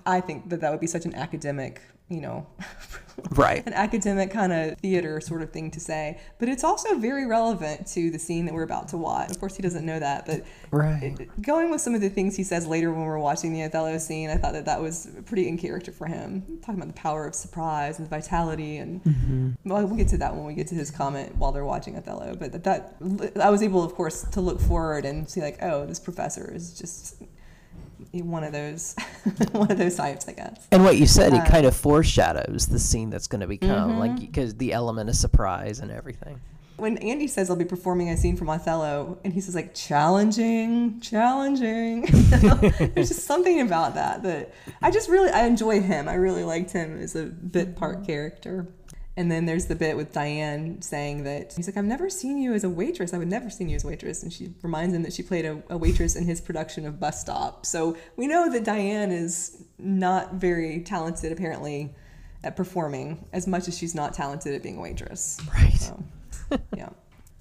I think that that would be such an academic, you know, (laughs) right an academic kind of theater sort of thing to say, but it's also very relevant to the scene that we're about to watch. Of course, he doesn't know that, but right going with some of the things he says later when we're watching the Othello scene, I thought that that was pretty in character for him. Talking about the power of surprise and vitality, and mm-hmm. well, we'll get to that when we get to his comment while they're watching Othello. But that, that I was able, of course, to look forward and see like, oh, this professor is just one of those (laughs) one of those types, I guess. And what you said, Uh, it kind of foreshadows the scene that's going to become, Mm-hmm. like because the element of surprise and everything. When Andy says I'll be performing a scene from Othello, and he says like challenging, challenging, (laughs) there's just something about that that I just really I enjoy him. I really liked him as a bit part character. And then there's the bit with Diane saying that he's like, I've never seen you as a waitress. I would never seen you as a waitress. And she reminds him that she played a, a waitress in his production of Bus Stop. So we know that Diane is not very talented, apparently, at performing as much as she's not talented at being a waitress. Right. So, (laughs) yeah.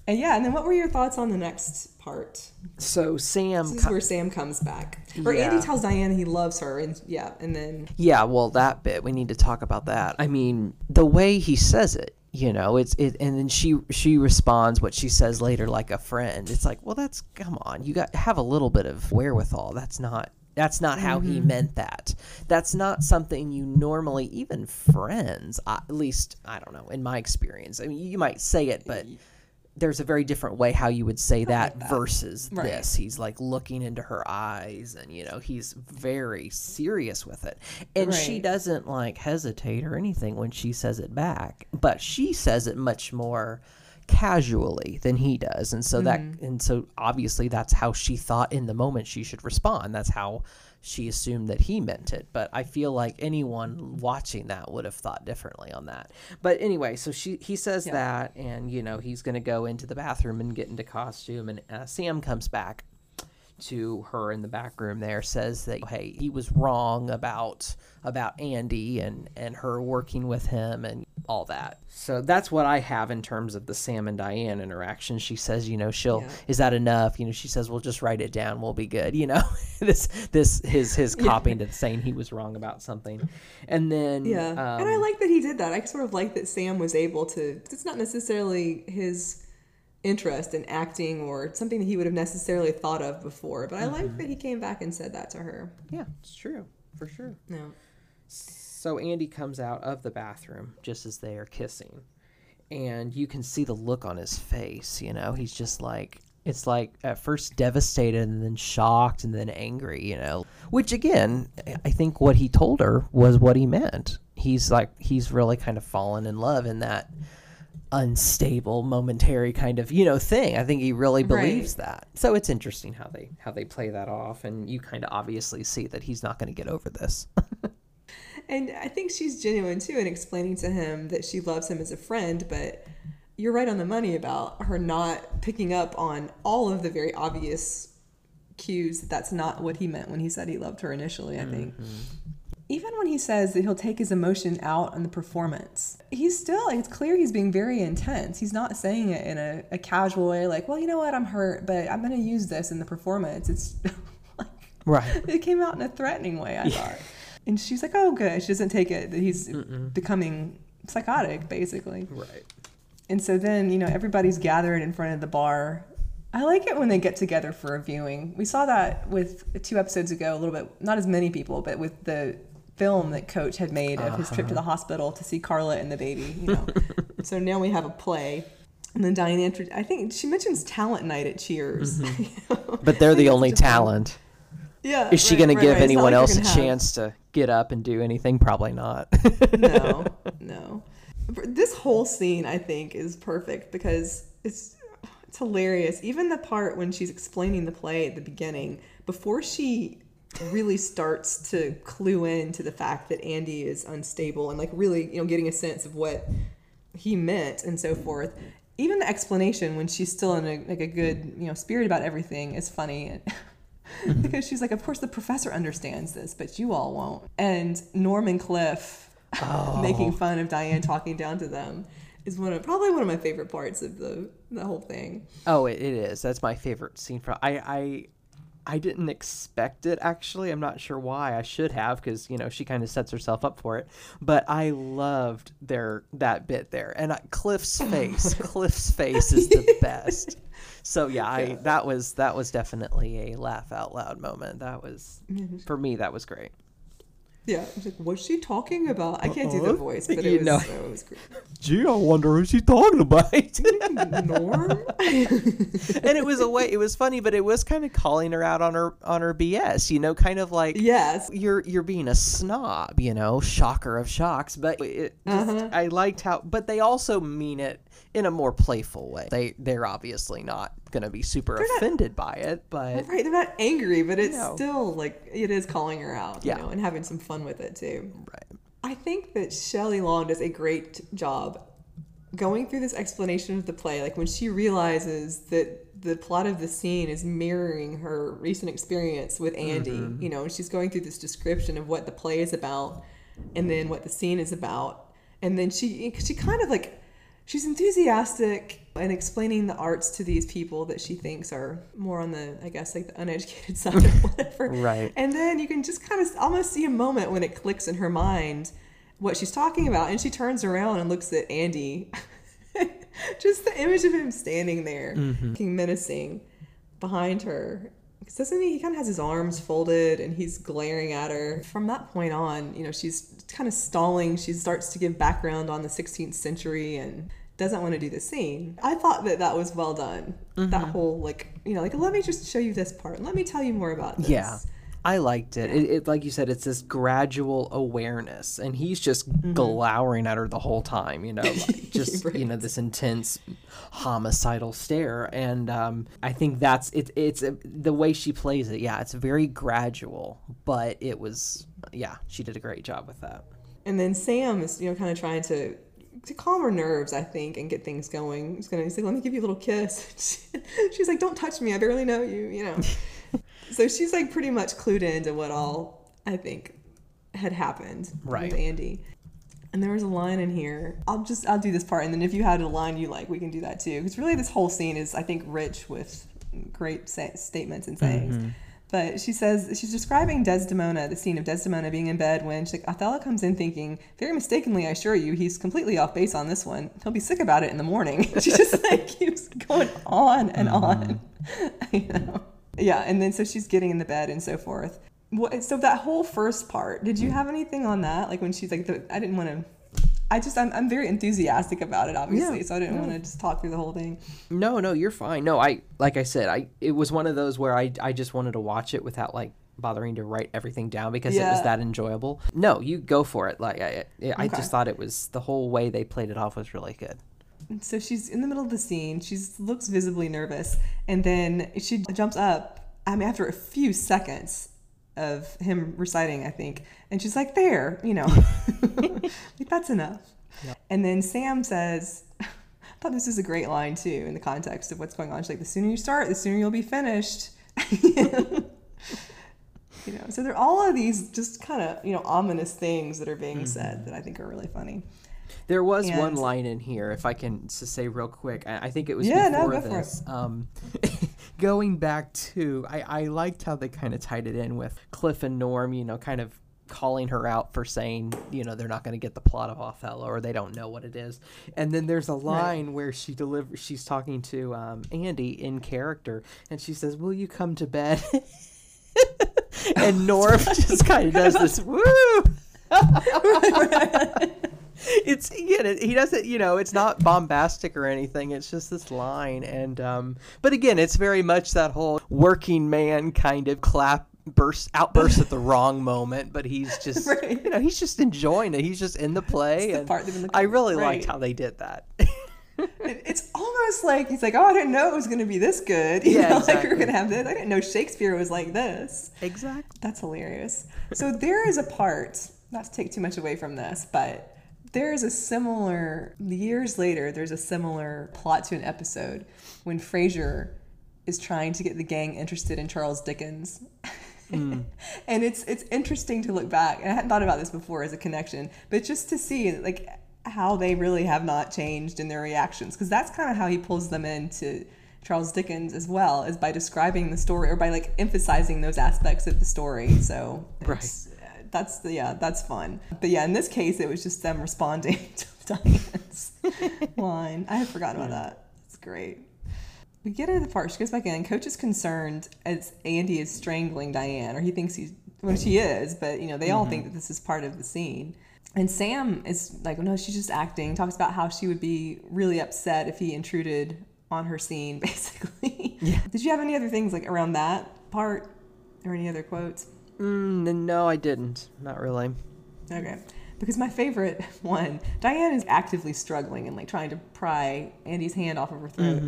And yeah, and then what were your thoughts on the next part? So Sam, This is co- where Sam comes back. Or Yeah. Andy tells Diane he loves her, and yeah, and then yeah, well, that bit we need to talk about that. I mean, the way he says it, you know, it's it, and then she she responds what she says later like a friend. It's like, well, that's come on, you got have a little bit of wherewithal. That's not. That's not how he mm-hmm. meant that. That's not something you normally, even friends, at least, I don't know, in my experience. I mean, you might say it, but there's a very different way how you would say that, versus Right. this. He's like looking into her eyes and, you know, he's very serious with it. And she doesn't like hesitate or anything when she says it back, but she says it much more casually than he does. And so that, mm-hmm. and so obviously that's how she thought in the moment she should respond. That's how she assumed that he meant it. But I feel like anyone watching that would have thought differently on that. But anyway, so she he says that, and you know he's going to go into the bathroom and get into costume, and uh, Sam comes back to her in the back room there says that hey he was wrong about about Andy and and her working with him and all that. So that's what I have in terms of the Sam and Diane interaction. She says, you know, she'll Yeah. is that enough? You know, she says, "We'll just write it down. We'll be good." You know, (laughs) this this his his copying to saying he was wrong about something, and then yeah, um, and I like that he did that. I sort of like that Sam was able to. It's not necessarily his interest in acting or something that he would have necessarily thought of before. But I like mm-hmm. that he came back and said that to her. Yeah, it's true for sure. Yeah. So Andy comes out of the bathroom just as they are kissing. And you can see the look on his face, you know. He's just like it's like at first devastated and then shocked and then angry, you know. Which again, I think what he told her was what he meant. He's like he's really kind of fallen in love in that unstable momentary kind of, you know, thing. I think he really believes that. So it's interesting how they how they play that off and you kind of obviously see that he's not going to get over this. (laughs) And I think she's genuine too in explaining to him that she loves him as a friend, but you're right on the money about her not picking up on all of the very obvious cues that that's not what he meant when he said he loved her initially, I think. Mm-hmm. Even when he says that he'll take his emotion out on the performance, he's still, it's clear he's being very intense. He's not saying it in a, a casual way, like, well, you know what, I'm hurt, but I'm going to use this in the performance. It's (laughs) like, right. it came out in a threatening way, I thought. And she's like, oh, good. She doesn't take it that he's becoming psychotic, basically. Right. And so then, you know, everybody's gathered in front of the bar. I like it when they get together for a viewing. We saw that with two episodes ago, a little bit, not as many people, but with the film that Coach had made of his trip to uh-huh. the hospital to see Carla and the baby, you know. (laughs) so now we have a play. And then Diane, intro- I think she mentions talent night at Cheers. Mm-hmm. (laughs) You know? But they're the only it's fun. talent. Yeah. Is she right, going to give right. Anyone like else a have- chance to get up and do anything? Probably not. no, (laughs) no. This whole scene, I think, is perfect because it's it's hilarious. Even the part when she's explaining the play at the beginning, before she really starts to clue in to the fact that Andy is unstable and like really, you know, getting a sense of what he meant and so forth. Even the explanation when she's still in a like a good, you know, spirit about everything is funny. (laughs) because she's like, of course the professor understands this, but you all won't. And Norman Cliff (laughs) making oh. fun of Diane talking down to them is one of probably one of my favorite parts of the the whole thing. oh, it, it is. That's my favorite scene. From I, I, I didn't expect it. Actually, I'm not sure why. I should have because you know she kind of sets herself up for it. But I loved their that bit there, and uh, Cliff's face. (laughs) Cliff's face is the best. So yeah, I that was that was definitely a laugh out loud moment. That was for me. That was great. Yeah, I was like, what's she talking about? I can't do the voice, (laughs) but You it was, know. it was great. Gee, I wonder who she's talking about. Norm? (laughs) and it was a way it was funny but it was kind of calling her out on her on her bs you know kind of like yes. you're you're being a snob you know shocker of shocks but it just, Uh-huh. i liked how but they also mean it in a more playful way they they're obviously not gonna be super not- offended by it but Right, they're not angry, but it's No. still like it is calling her out, you Yeah. know, and having some fun with it too. right I think that Shelley Long does a great job going through this explanation of the play. Like when she realizes that the plot of the scene is mirroring her recent experience with Andy, mm-hmm. you know, and she's going through this description of what the play is about and then what the scene is about. And then she she kind of like she's enthusiastic and explaining the arts to these people that she thinks are more on the I guess like the uneducated (laughs) side or whatever. Right. And then you can just kind of almost see a moment when it clicks in her mind what she's talking about. And she turns around and looks at Andy. (laughs) just the image of him standing there, mm-hmm. looking menacing behind her. Because doesn't he? He kind of has his arms folded and he's glaring at her. From that point on, you know, she's kind of stalling. She starts to give background on the 16th century and doesn't want to do the scene. I thought that that was well done. That mm-hmm. whole, like, you know, like, let me just show you this part. Let me tell you more about this. yeah i liked it. it it like you said it's this gradual awareness and he's just glowering at her the whole time you know like (laughs) just you know this intense homicidal stare and um i think that's it, it's uh, the way she plays it yeah it's very gradual but it was yeah she did a great job with that And then Sam is, you know, kind of trying to to calm her nerves, I think, and get things going. He's gonna he's like, "Let me give you a little kiss." (laughs) she's like, "Don't touch me. I barely know you." You know. (laughs) so she's like pretty much clued into what all I think had happened Right. with Andy. And there was a line in here. I'll just I'll do this part, and then if you had a line you like, we can do that too. Because really, this whole scene is I think rich with great sa- statements and sayings. Mm-hmm. But she says she's describing Desdemona, the scene of Desdemona being in bed when she, Othello comes in thinking, very mistakenly, I assure you, he's completely off base on this one. He'll be sick about it in the morning. (laughs) she just like keeps going on and mm-hmm. on. (laughs) you know? Yeah, and then so she's getting in the bed and so forth. What, so that whole first part, did you have anything on that? Like when she's like, the, I didn't want to. I just I'm, I'm very enthusiastic about it, obviously. Yeah, so I didn't want to just talk through the whole thing. No, no, you're fine. No, I like I said, I it was one of those where I I just wanted to watch it without like bothering to write everything down because it was that enjoyable. No, you go for it. Like I I, I Okay. just thought it was the whole way they played it off was really good. So she's in the middle of the scene. She looks visibly nervous, and then she jumps up. I mean, after a few seconds of him reciting, I think, and she's like, "There, you know, (laughs) like that's enough." And then Sam says, "I thought this is a great line too in the context of what's going on." She's like, "The sooner you start, the sooner you'll be finished." (laughs) you know, so there are all of these just kind of you know ominous things that are being mm-hmm. said that I think are really funny. There was one line in here, if I can say real quick. I, I think it was Yeah, no, before go for it. this. Um, (laughs) going back to, I, I liked how they kind of tied it in with Cliff and Norm. You know, kind of calling her out for saying, you know, they're not going to get the plot of Othello or they don't know what it is. And then there's a line where she delivers. She's talking to um, Andy in character, and she says, "Will you come to bed?" (laughs) and Norm (laughs) just kind of does this woo. (laughs) it's again it, he doesn't you know it's not bombastic or anything it's just this line and um but again it's very much that whole working man kind of clap burst outburst at the (laughs) wrong moment but he's just (laughs) Right. you know he's just enjoying it he's just in the play the and the- i really right. liked how they did that It's almost like he's like, oh, I didn't know it was going to be this good. You Yeah, know, like exactly. we're going to have this. I didn't know Shakespeare was like this. exactly That's hilarious. So there is a part, not to take too much away from this, but there is a similar, years later, there's a similar plot to an episode when Frasier is trying to get the gang interested in Charles Dickens. Hmm. (laughs) and it's it's interesting to look back. And I hadn't thought about this before as a connection, but just to see like how they really have not changed in their reactions because that's kind of how he pulls them into Charles Dickens as well is by describing the story or by like emphasizing those aspects of the story. So it's- that's the yeah that's fun. But yeah, in this case, it was just them responding (laughs) to Diane's (laughs) line. I had forgotten about that. It's great. We get into the part. She goes back in. Coach is concerned as Andy is strangling Diane, or he thinks he's well, she is, but you know they all mm-hmm. think that this is part of the scene. And Sam is like, no, she's just acting. Talks about how she would be really upset if he intruded on her scene, (laughs) basically. Yeah. Did you have any other things like around that part, or any other quotes? Mm, no i didn't not really Okay. Because my favorite (laughs) one, Diane is actively struggling and like trying to pry Andy's hand off of her throat.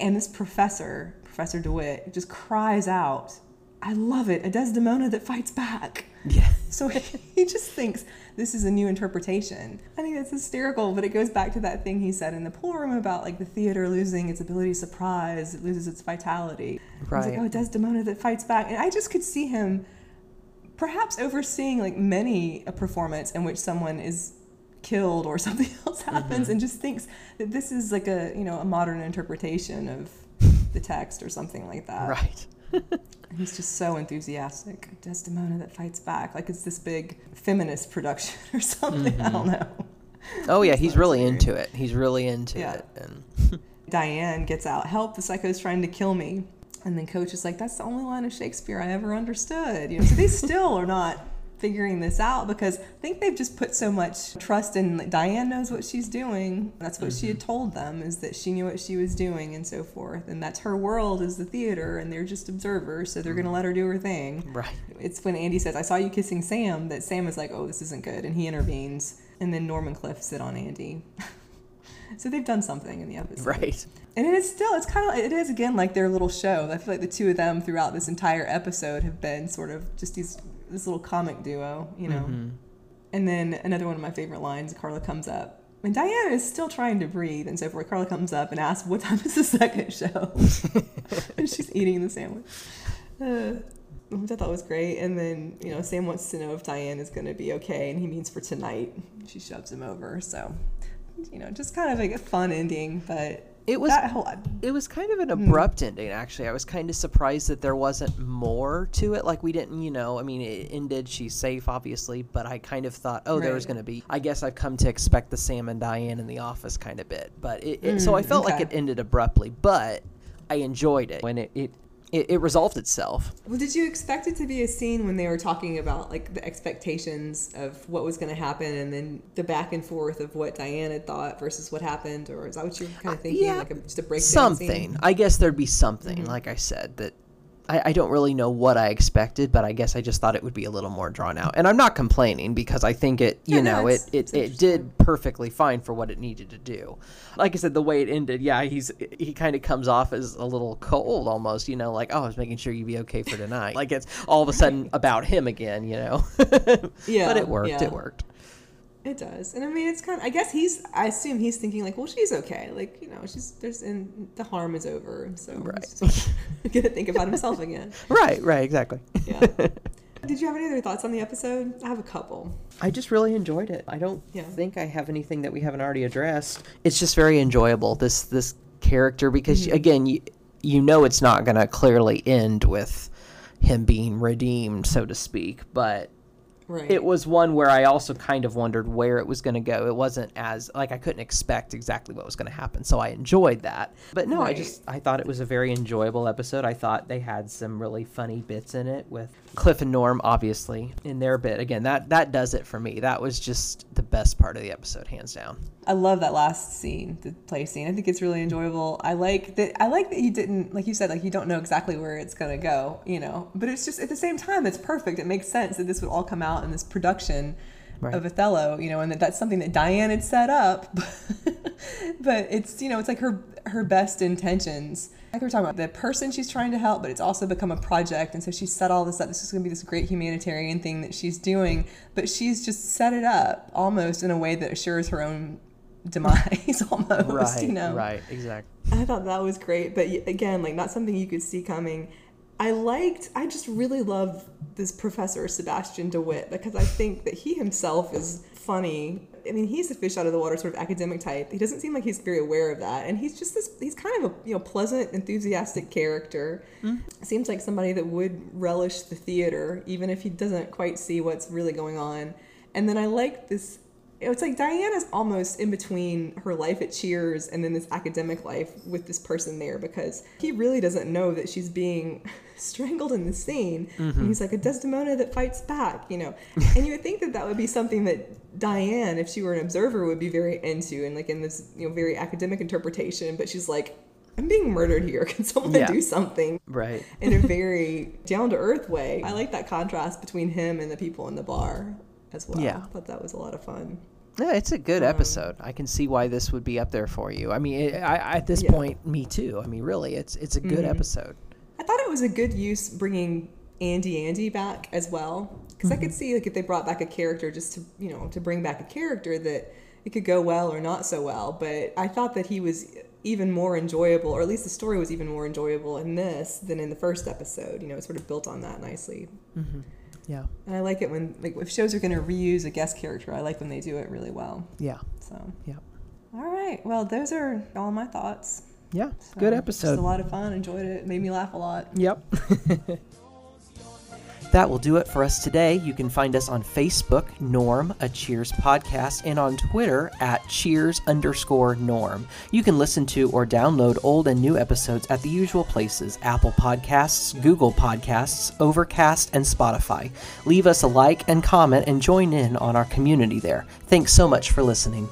And this professor, Professor DeWitt, just cries out, I love it, a Desdemona that fights back. yeah (laughs) So he just thinks this is a new interpretation. I think that's hysterical, but it goes back to that thing he said in the pool room about like the theater losing its ability to surprise, it loses its vitality. He's like, Right. oh, Desdemona that fights back. And I just could see him perhaps overseeing like many a performance in which someone is killed or (laughs) something else happens mm-hmm. and just thinks that this is like a you know a modern interpretation of the text or something like that. Right. (laughs) He's just so enthusiastic. Desdemona that fights back. Like it's this big feminist production (laughs) or something. I don't mm-hmm. know. Oh yeah he's really weird. into it. He's really into Yeah. it and diane gets out help the psycho's trying to kill me and then coach is like that's the only line of shakespeare i ever understood you know so they (laughs) still are not figuring this out because i think they've just put so much trust in like, diane knows what she's doing that's what she had mm-hmm. told them is that she knew what she was doing and so forth and that's her world is the theater and they're just observers so they're going to mm-hmm. let her do her thing right it's when Andy says, I saw you kissing Sam, that Sam is like, oh, this isn't good. And he intervenes. And then Norman Cliff sit on Andy. (laughs) so they've done something in the episode. right And it's still, it's kind of, it is again like their little show. I feel like the two of them throughout this entire episode have been sort of just these, this little comic duo, you know? And then another one of my favorite lines, Carla comes up. And Diana is still trying to breathe and so forth. Carla comes up and asks, What time is the second show? (laughs) and she's eating the sandwich. Uh, which I thought was great. And then, you know, Sam wants to know if Diane is going to be okay, and he means for tonight. She shoves him over. So, you know, just kind of like a fun ending, but It was it was kind of an Hmm. abrupt ending actually. I was kind of surprised that there wasn't more to it. Like we didn't, you know, I mean it ended she's safe obviously, but I kind of thought, oh, there was going to be I guess I've come to expect the Sam and Diane in the office kind of bit. But it, it so I Mm, felt like it ended abruptly, but I enjoyed it when it it, it, it resolved itself. Well, did you expect it to be a scene when they were talking about like the expectations of what was going to happen, and then the back and forth of what Diane had thought versus what happened, or is that what you're kind of thinking, yeah, like a, just a breakdown something. Scene? I guess there'd be something, Mm-hmm. like I said, that I, I don't really know what I expected, but I guess I just thought it would be a little more drawn out. And I'm not complaining because I think it, you Yeah, know, it's- it, it, it did perfectly fine for what it needed to do. Like I said, the way it ended, yeah, he's he kind of comes off as a little cold almost, you know, like, oh, I was making sure you'd be okay for tonight. like it's all of a sudden about him again, you know. (laughs) Yeah, but it worked. yeah. It worked. It does, and I mean, it's kind. of, I guess he's. I assume he's thinking like, well, she's okay. Like, you know, she's there's and the harm is over, so Right. he's (laughs) gonna think about himself again. (laughs) Right, right, exactly. Yeah. (laughs) Did you have any other thoughts on the episode? I have a couple. I just really enjoyed it. I don't Yeah. think I have anything that we haven't already addressed. It's just very enjoyable this this character because Mm-hmm. again, you you know it's not going to clearly end with him being redeemed, so to speak, but Right. it was one where I also kind of wondered where it was going to go. It wasn't as like I couldn't expect exactly what was going to happen, so I enjoyed that. But no, I just I thought it was a very enjoyable episode. I thought they had some really funny bits in it with Cliff and Norm, obviously in their bit. Again, that that does it for me. That was just the best part of the episode, hands down. I love that last scene, the play scene. I think it's really enjoyable. I like that. I like that you didn't, like you said, like you don't know exactly where it's gonna go, you know. But it's just at the same time, it's perfect. It makes sense that this would all come out in this production Right. of Othello, you know, and that that's something that Diane had set up. (laughs) but it's you know, it's like her her best intentions. Like we're talking about the person she's trying to help, but it's also become a project, and so she set all this up. This is going to be this great humanitarian thing that she's doing, but she's just set it up almost in a way that assures her own demise, (laughs) almost. right, you know, right, exactly. I thought that was great, but again, like not something you could see coming. I liked, I just really love this Professor Sebastian DeWitt because I think that he himself is funny. I mean, he's a fish out of the water sort of academic type. He doesn't seem like he's very aware of that, and he's just this. He's kind of a you know pleasant, enthusiastic character. Mm-hmm. Seems like somebody that would relish the theater, even if he doesn't quite see what's really going on. And then I like this it's like Diane's almost in between her life at Cheers and then this academic life with this person there because he really doesn't know that she's being (laughs) strangled in the scene. And he's like a Desdemona that fights back, you know. (laughs) and you would think that that would be something that Diane, if she were an observer, would be very into and like in this you know very academic interpretation. But she's like, I'm being murdered here. (laughs) Can someone Yeah. do something? Right. in a very down to earth way. I like that contrast between him and the people in the bar as well. Yeah. I thought that was a lot of fun. Yeah, it's a Um, good episode. I can see why this would be up there for you. I mean, it, I, at this Yeah. point, me too. I mean, really, it's it's a good Mhm. episode. I thought it was a good use bringing Andy Andy back as well because I could see like if they brought back a character just to you know to bring back a character that it could go well or not so well. But I thought that he was even more enjoyable, or at least the story was even more enjoyable in this than in the first episode. You know, it sort of built on that nicely. Yeah, And I like it when like if shows are going to reuse a guest character, I like when they do it really well. yeah, So yeah, all right, well those are all my thoughts. yeah. Good Um, episode. Just a lot of fun. Enjoyed it. Made me laugh a lot. Yep. (laughs) that will do it for us today. You can find us on Facebook, Norm, a Cheers podcast, and on Twitter at Cheers underscore Norm. You can listen to or download old and new episodes at the usual places Apple Podcasts, Google Podcasts, Overcast, and Spotify. Leave us a like and comment and join in on our community there. Thanks so much for listening.